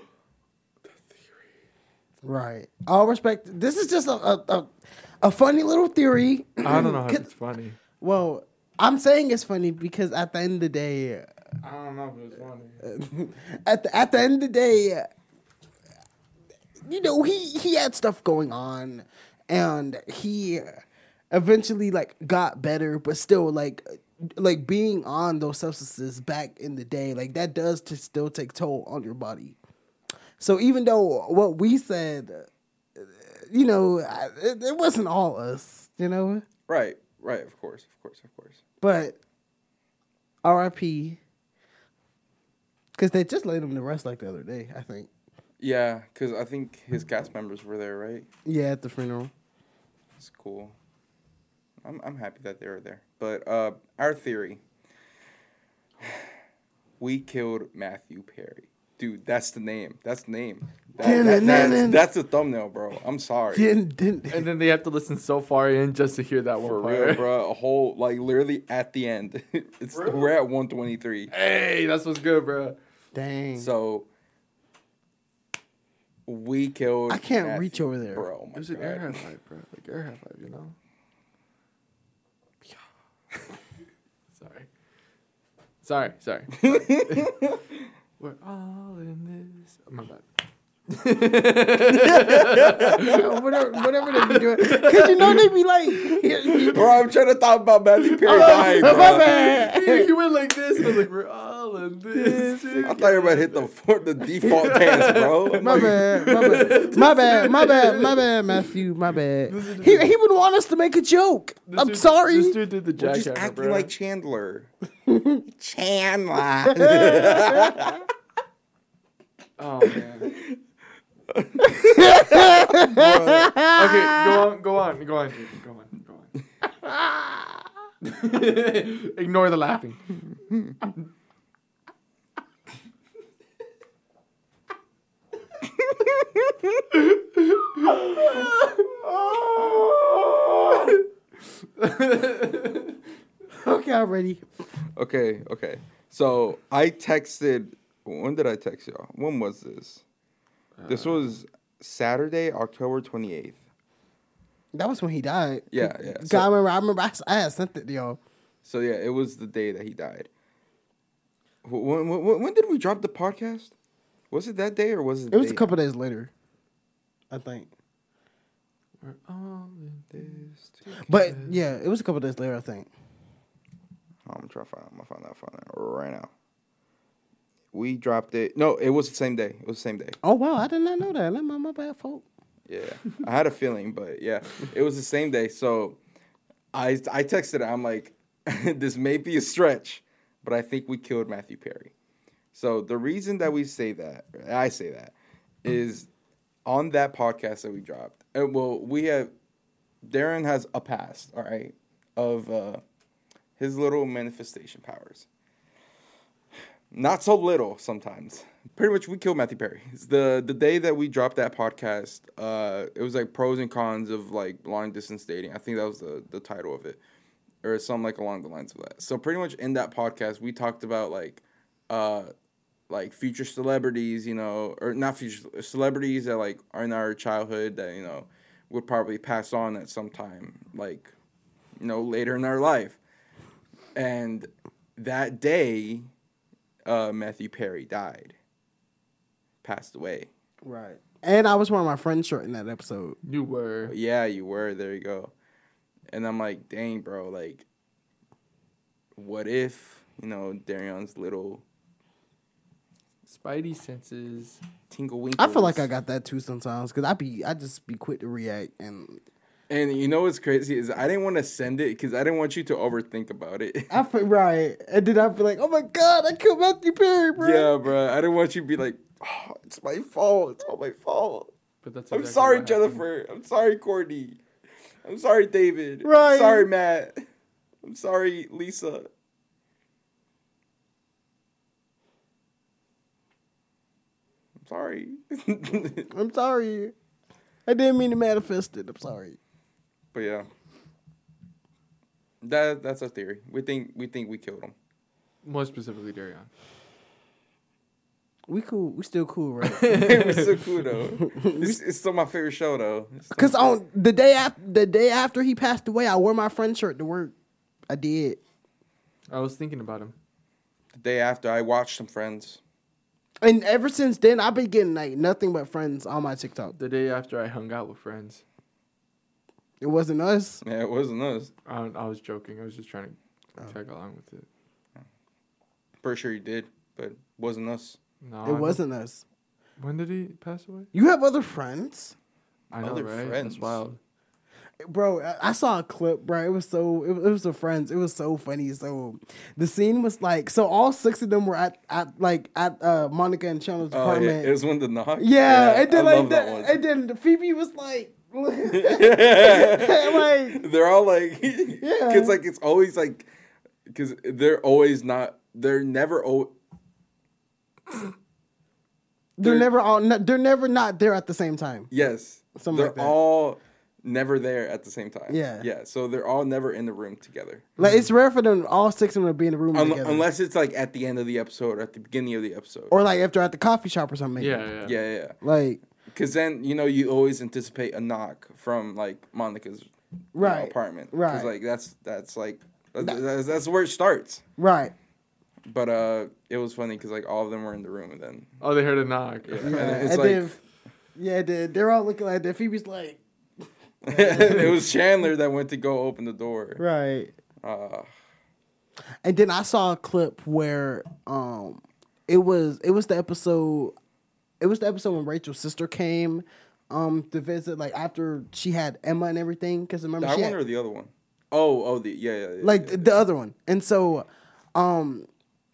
Right. All respect. This is just a a, a, a funny little theory. I don't know how it's funny. Well, I'm saying it's funny because at the end of the day, I don't know if it's funny. at the at the end of the day, you know, he he had stuff going on, and he eventually like got better, but still like like being on those substances back in the day, like that does to still take toll on your body. So even though what we said, you know, it, it wasn't all us, you know, Right, right, of course, of course, of course. but R.I.P. Because they just laid him to rest like the other day, I think. Yeah, because I think his cast members were there, right? Yeah, at the funeral. It's cool. I'm I'm happy that they were there. But uh, our theory. We killed Matthew Perry. Dude, that's the name. That's the name. That- that- that's, that's the thumbnail, bro. I'm sorry. Didn't didn't. And then they have to listen so far in just to hear that For one real, part. bro. A whole like literally at the end. it's Really? we're at 123. Hey, that's what's good, bro. Dang. So we killed. I can't Matthew. reach over there. Bro, oh it was God. an air life, bro. Like air life, you know. sorry. Sorry, sorry. We're all in this. Oh, my bad whatever, whatever they be doing. Cause you know they be like, Bro, I'm trying to talk about Matthew Perry Oh, dying, my bad. you, you went like this. I was like, we're all in this. I thought you were hit the for the default dance, bro. My like, bad, my bad, my bad, my bad, my bad, Matthew, my bad. He he would want us to make a joke. This I'm dude- sorry. This dude did the We're just jackhammer, acting bro. like Chandler. Chandler. oh man. Okay, go on, go on, go on, dude. Go on, go on. Ignore the laughing. Okay, I'm ready. okay, okay. So I texted. When did I text y'all? When was this? This uh, was Saturday, October twenty eighth. That was when he died. Yeah, yeah. God, I So, remember. I remember. I, I had sent it to y'all. so yeah, it was the day that he died. When, when, when did we drop the podcast? Was it that day or was it? It was the a couple days later, I think. We're all in this. But yeah, it was a couple days later, I think. I'm trying to find. I'm gonna find that find that right now. We dropped it. No, it was the same day. It was the same day. Oh wow, I did not know that. That my, my bad fault. Yeah, I had a feeling, but yeah, it was the same day. So I I texted. her, I'm like, this may be a stretch, but I think we killed Matthew Perry. So the reason that we say that, I say that, is on that podcast that we dropped. uh, well, we have Daryon has a past, all right, of uh, his little manifestation powers. Not so little sometimes. Pretty much, we killed Matthew Perry. It's the the day that we dropped that podcast, uh, it was like pros and cons of like long distance dating. I think that was the the title of it, or something like along the lines of that. So pretty much in that podcast, we talked about like, uh, like future celebrities, you know, or not future celebrities that like are in our childhood that you know would probably pass on at some time, like, you know, later in our life. And that day, uh, Matthew Perry died, passed away. Right. And I was wearing my friend's shirt in that episode. You were. Yeah, you were. There you go. And I'm like, dang, bro, like, what if, you know, Daryon's little Spidey senses. tingle winkle. I feel like I got that too sometimes because I be I just be quick to react and And you know what's crazy is I didn't want to send it because I didn't want you to overthink about it. I feel right. And then I'd be like, oh my god, I killed Matthew Perry, bro. yeah, bro. I didn't want you to be like, oh, it's my fault. It's all my fault. But that's. I'm sorry, what. Jennifer. I'm sorry, Courtney. I'm sorry, David. Right. I'm sorry, Matt. I'm sorry, Lisa. I'm sorry. I'm sorry. I didn't mean to manifest it. I'm sorry. But yeah. That that's our theory. We think we think we killed him. More specifically, Daryon. We cool. We still cool, right? We're so cool though. It's, it's still my favorite show though. Cause on the day after the day after he passed away, I wore my friend's shirt to work. I did. I was thinking about him. the day after I watched some friends. And ever since then, I've been getting like nothing but friends on my TikTok. The day after I hung out with friends. It wasn't us. Yeah, it wasn't us. I, I was joking. I was just trying to Oh. tag along with it. Pretty sure he did, but wasn't us. No, I It don't- wasn't us. When did he pass away? You have other friends, I know, Other right? friends. That's wild. bro. I- I saw a clip, bro. It was so. It, was- it was the friends. It was so funny. So the scene was like. So all six of them were at at like at uh, Monica and Chandler's Oh, yeah. apartment. It was when the knock. Yeah, and then I like love that that, one. and then Phoebe was like, like they're all like, Yeah. because like it's always like, because they're always not, they're never. O- they're They're- never all, they're never not there at the same time. yes, Something they're like that. all never there at the same time. Yeah. yeah. So they're all never in the room together, Like it's rare for them all six of them to be in the room Un- together, unless it's like at the end of the episode or at the beginning of the episode. or like if they're at the coffee shop or something. Yeah, yeah. yeah, yeah, yeah. Like Because then you know you always anticipate a knock from like Monica's you know, Right, apartment. right. Because like that's that's like That's, that's, that's where it starts. Right. But uh, it was funny because like all of them were in the room, and then Oh, they heard a knock. Yeah. Yeah. And And, it's like- then, yeah, they- they're all looking like that. Phoebe's like, it was Chandler that went to go open the door. right. Uh, And then I saw a clip where um it was it was the episode it was the episode when Rachel's sister came um to visit like after she had Emma and everything because remember that she one had, or the other one? Oh, oh, the yeah, yeah, yeah like yeah, the other one. And so um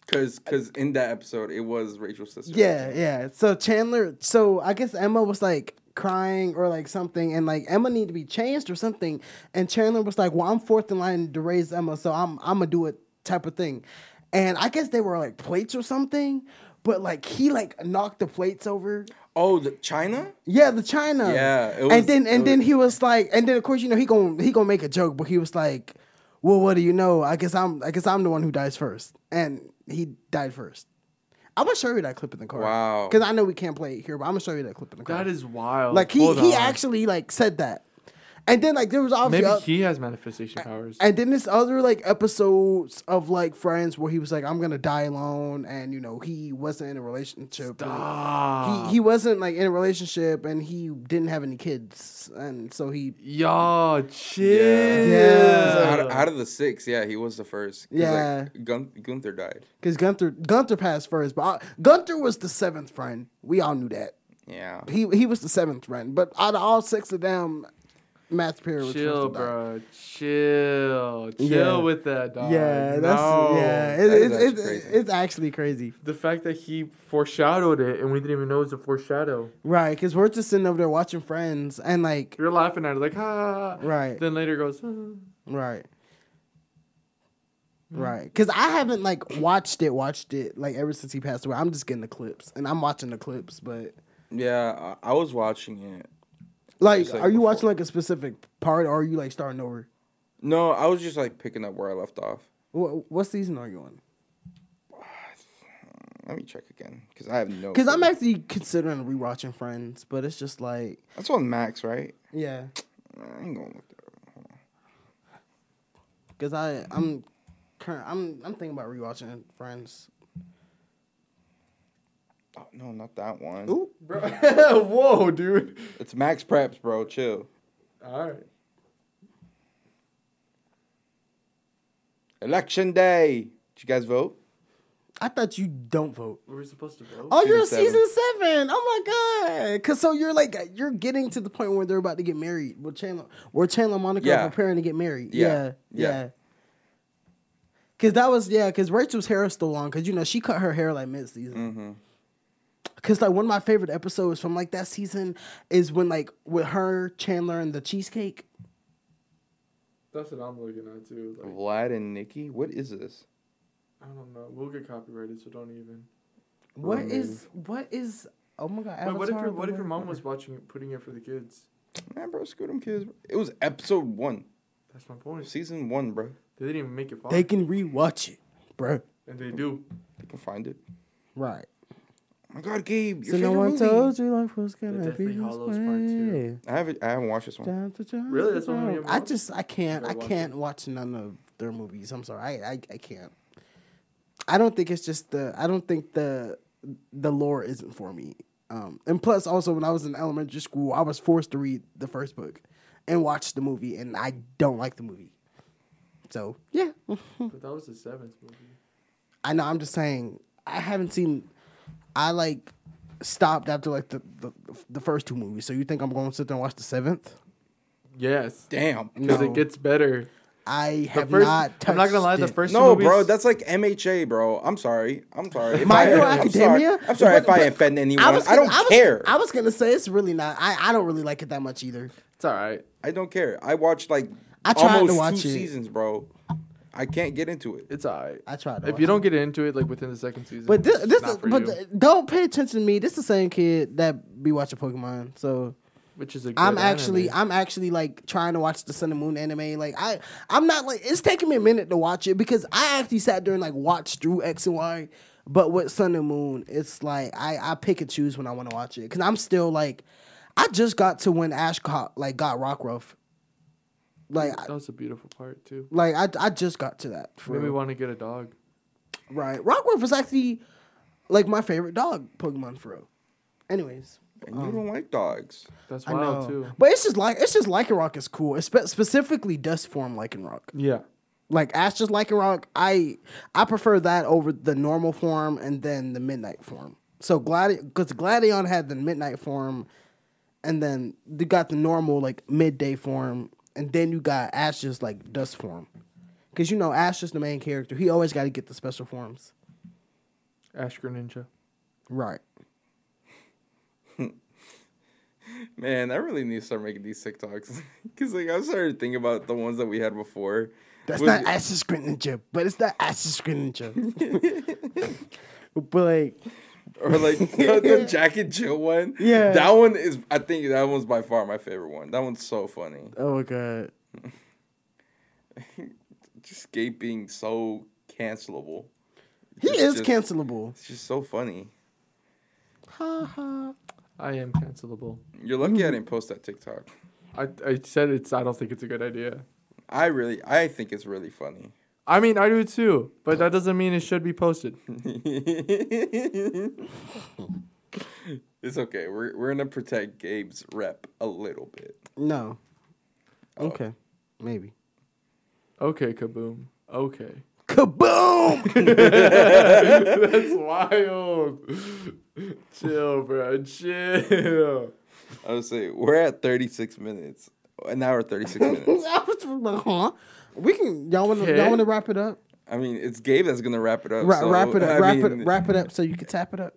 Cause, cause in that episode it was Rachel's sister. yeah yeah. So Chandler so I guess Emma was like crying or like something and like Emma needed to be changed or something. And Chandler was like well I'm fourth in line to raise Emma so I'm I'm gonna do it type of thing. And I guess they were like plates or something but like he like knocked the plates over Oh, the China. yeah the China Yeah, it was- and then and it then was- he was like and then of course you know he gonna he gonna make a joke but he was like well what do you know I guess I'm I guess I'm the one who dies first and he died first I'm gonna show you that clip in the car Wow. because I know we can't play it here but I'm gonna show you that clip in the car That is wild. like he Hold he on. actually like said that, and then like there was obviously Maybe he has manifestation powers. and then this other like episodes of like Friends where he was like I'm gonna die alone, and you know he wasn't in a relationship. Stop. He he wasn't like in a relationship, and he didn't have any kids, and so he Y'all, chill. Yeah. 'Cause Out, of, out of the six, yeah, he was the first. Yeah. like, Gun- Gunther died. because Gunther Gunther passed first, but uh, Gunther was the seventh friend. We all knew that Yeah. he he was the seventh friend, but out of all six of them, Matt Perry was Chill, first bro. Chill. Chill Yeah. with that, dog. Yeah, that's No. yeah. It, That is it, actually it, crazy. it's actually crazy, The fact that he foreshadowed it and we didn't even know it was a foreshadow. right? Because we're just sitting over there watching Friends, and like, You're laughing at it like, ah. right, Then later goes, ah. right, Mm-hmm. right. Because I haven't like watched it, watched it like ever since he passed away. I'm just getting the clips, and I'm watching the clips, but Yeah, I, I was watching it. Like, like, are you before. watching like a specific part, or are you like starting over? No, I was just like picking up where I left off. What, what season are you on? Let me check again because I have no. Because I'm actually considering rewatching Friends, but it's just like, That's on Max, right? yeah. I ain't gonna look that. Because I I'm current I'm I'm thinking about rewatching Friends. Oh, no, not that one. Ooh, Bro. Whoa, dude. It's Max Preps, bro. Chill. All right. Election day. Did you guys vote? I thought you don't vote. Were we supposed to vote? Oh, you're in Season season seven. Oh my god! Cause so you're like you're getting to the point where they're about to get married. Where Chandler, where Chandler and Monica Yeah. are preparing to get married. Yeah. Yeah, yeah. Yeah. Cause that was yeah. Cause Rachel's hair is still long. Cause you know she cut her hair like mid season. Mm-hmm. Cause like one of my favorite episodes from like that season is when like with her Chandler and the cheesecake. That's what I'm looking at too. Like, Vlad and Niki. What is this? I don't know. We'll get copyrighted, so don't even. What Mm. is what is? Oh my god! Wait, what if your, what if your mom was watching it, putting it for the kids? Man, bro, screw them kids. It was episode one, That's my point. season one, bro. They didn't even make it far, They can rewatch it, bro. and they do. They can find it. Right. My God, Gabe, your so no favorite one movie. told you life was gonna be Deathly this Hallows Part Two. I haven't. I haven't watched this one. Down to down Really? That's one down. you haven't I just I can't I gotta can't watch none of their movies. I'm sorry. I, I I can't. I don't think it's just the I don't think the the lore isn't for me. Um, and plus, also when I was in elementary school, I was forced to read the first book and watch the movie, and I don't like the movie. So yeah, But that was the seventh movie. I know. I'm just saying. I haven't seen. I like stopped after like the the, the first two movies. So you think I'm going to sit there and watch the seventh? Yes, Damn. because No. it gets better. I have first, not. I'm not gonna lie. The touched it. first No, movies, bro, that's like MHA, bro. I'm sorry. I'm sorry. If My I, Hero I'm sorry. Academia? I'm sorry if I offend anyone. I, was don't gonna- was- care. I was gonna say it's really not. I, I don't really like it that much either. it's all right. I don't care. I watched like I tried to almost watch two it. seasons, bro. I can't get into it. It's all right. I tried. To If watch you don't get into it like within the second season, but this, it's this not is, for but you, the- don't pay attention to me. This is the same kid that be watching Pokemon. So which is a good I'm actually anime. I'm actually like trying to watch the Sun and Moon anime. Like I I'm not like it's taking me a minute to watch it because I actually sat there and like watched through X and Y. But with Sun and Moon, it's like I I pick and choose when I want to watch it because I'm still like I just got to when Ash got like got Rockruff. Like, That I, was a beautiful part too. like I, I just got to that. For Made me real. want to get a dog. Right. Rockruff is actually like my favorite dog Pokemon for real. Anyways. And you um, don't like dogs. That's I wild know. too. But it's just like it's just Lycanroc is cool. Espe- specifically dust form Lycanroc. Yeah. Like Ash just Lycanroc, I I prefer that over the normal form and then the midnight form. So Gladi because Gladion had the midnight form and then they got the normal like midday form and then you got Ash just like dust form. Cause you know Ash is the main character. He always gotta get the special forms. Ash Greninja. Right. Man, I really need to start making these TikToks. Because, like, I started thinking about the ones that we had before. That's With- not Ash's Greninja, but it's not Ash's Greninja. but like, Or, like, the, the Jack and Jill one. Yeah. That one is, I think that one's by far my favorite one. That one's so funny. oh my god, Just Gabe being so cancelable. he It's is just- cancelable. It's just so funny. Ha ha. I am cancelable. You're lucky I mm. didn't post that TikTok. I I said it's. I don't think it's a good idea. I really, I think it's really funny. I mean, I do too, but that doesn't mean it should be posted. it's okay. We're we're gonna protect Gabe's rep a little bit. No. Oh. Okay, maybe. Okay, kaboom. Okay. Kaboom! That's wild. Chill, bro. Chill. I would say we're at 36 minutes, an hour 36 minutes. huh? We can y'all want to y'all want to wrap it up? I mean, it's Gabe that's gonna wrap it up. Ra- so, wrap it up. I wrap mean, it. Wrap it up so you can tap it up.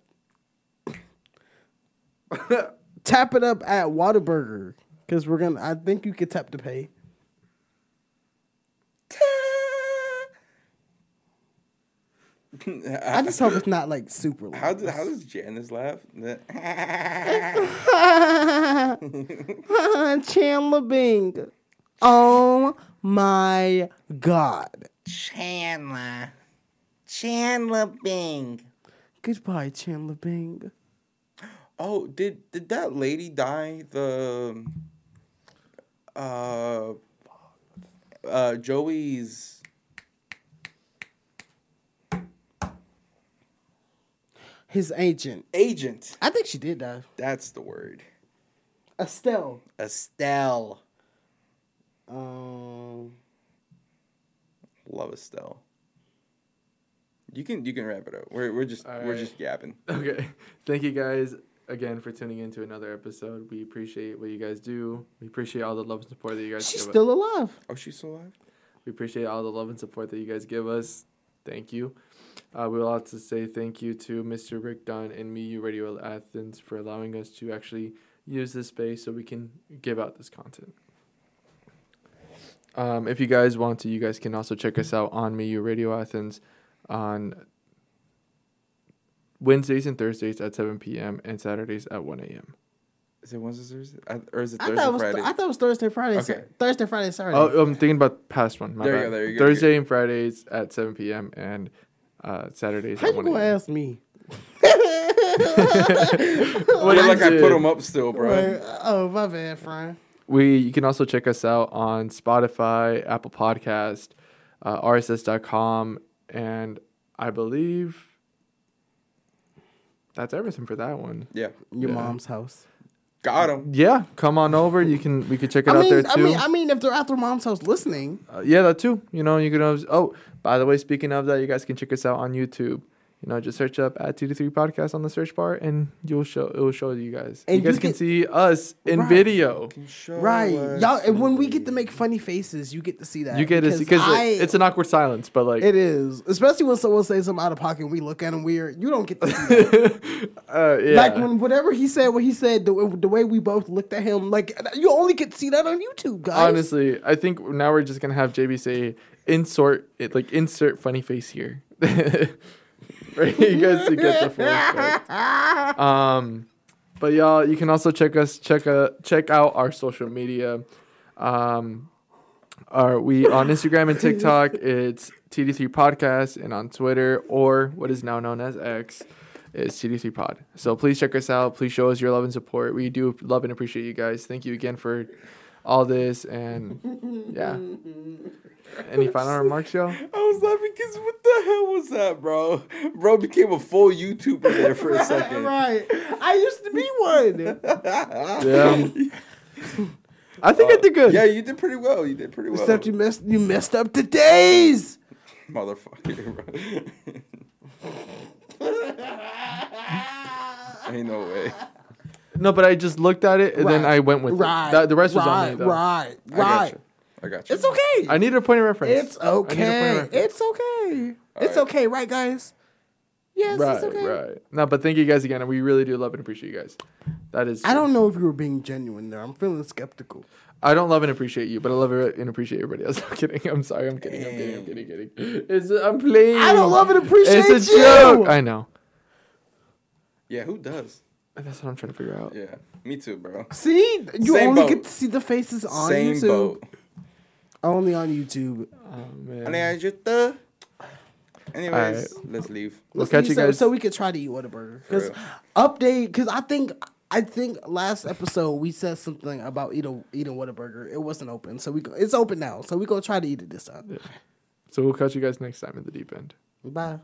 tap it up at Whataburger because we're gonna. I think you could tap to pay. I just hope it's not like super. Loud. How does how does Janice laugh? Chandler Bing. Oh my god. Chandler. Chandler Bing. Goodbye, Chandler Bing. oh, did did that lady die? The uh uh Joey's His agent. agent. I think she did die. That's the word. Estelle. Estelle. Um. Love Estelle. You can you can wrap it up. We're we're just we're just yapping. Okay. Thank you guys again for tuning in to another episode. We appreciate what you guys do. We appreciate all the love and support that you guys She's give us. still alive. Oh, she's still alive. We appreciate all the love and support that you guys give us. Thank you. Uh, we would like to say thank you to Mr. Rick Dunn and Me You Radio Athens for allowing us to actually use this space so we can give out this content. Um, if you guys want to, you guys can also check us out on Me You Radio Athens on Wednesdays and Thursdays at 7 p.m. and Saturdays at 1 a.m. Is it Wednesday, Thursday, I- or is it I Thursday, thought, it was Friday? I thought it was Thursday, Friday. Okay. Sa- Thursday, Friday, Saturday. Oh, I'm thinking about the past one. My There you go, there you go, Thursday and Fridays at 7 p.m. and uh, Saturdays How at you gonna a.m. ask me? What yeah, I like I put them up still, bro. Right. Oh, my bad, Brian. We you can also check us out on Spotify, Apple Podcast, uh, RSS.com, and I believe that's everything for that one. Yeah, Your Yeah. mom's house. got him. Yeah, come on over. You can we could check it I out mean, there I too. mean, I mean, if they're at their mom's house listening, Uh, yeah, that too. You know, you can always. Oh, by the way, speaking of that, you guys can check us out on YouTube. You know, just search up at two to three podcast on the search bar, and you'll show it will show you guys. And you guys you can can- see us in Right. video. right? Y'all, and when we get to make funny faces, you get to see that. You get to see because I- it's an awkward silence, but like It is, especially when someone says something out of pocket and we look at him weird. You don't get to see that. uh, yeah. Like when whatever he said, what he said, the, the way we both looked at him, like you only get to see that on YouTube, guys. Honestly, I think now we're just gonna have JB say insert it like insert funny face here. For you guys to get the full effect. Um but y'all you can also check us check uh check out our social media. Um are we on Instagram and TikTok it's TD3 Podcast and on Twitter or what is now known as X is TD3 Pod. So please check us out. Please show us your love and support. We do love and appreciate you guys. Thank you again for all this, and yeah. Any final remarks, yo? I was laughing because what the hell was that, bro? Bro became a full YouTuber there for a second. right. I used to be one. Yeah. I think I did good. Yeah, you did pretty well. You did pretty well. Except you messed you messed up the days. Motherfucker, bro. Ain't no way. No, but I just looked at it and then I went with Right. it. That, the rest was on me, though. Right. I got Right. You. I got you. It's okay. I need a point of reference. It's I need point of okay. reference. It's okay. It's right. okay, right, guys? Yes, right, it's okay. right. No, but thank you guys again, we really do love and appreciate you guys. That is. I don't know if you were being genuine there. I'm feeling skeptical. I don't love and appreciate you, but I love and appreciate everybody else. I'm kidding. I'm sorry. I'm kidding. I'm kidding. I'm kidding. kidding. It's, I'm playing. I don't love and appreciate you. It's a you. joke. I know. Yeah, who does? That's what I'm trying to figure out. Yeah, me too, bro. See, you Same only boat. get to see the faces on Same YouTube. boat. Only on YouTube. Oh, man. And I just, uh, Anyways, Alright. let's leave. We'll Let's catch see, you so, guys. so we could try to eat Whataburger. For Because update, because I think I think last episode we said something about eating eating Whataburger. It wasn't open, so we go, it's open now. So we gonna try to eat it this time. So we'll catch you guys next time in the deep end. Bye.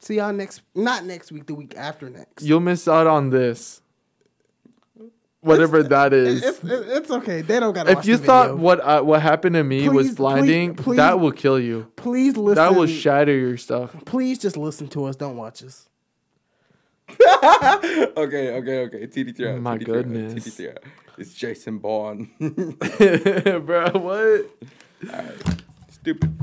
See y'all next. Not next week. The week after next. You'll miss out on this. Whatever that is. It's, it's, it's okay. They don't gotta. if you the thought video. what uh, what happened to me was blinding, please, please. that will kill you. please listen. That will shatter your stuff. please just listen to us. Don't watch us. okay, okay, okay. TD3. My TD3 goodness. TD3. It's Jason Bourne. Bro, what? Alright. Stupid.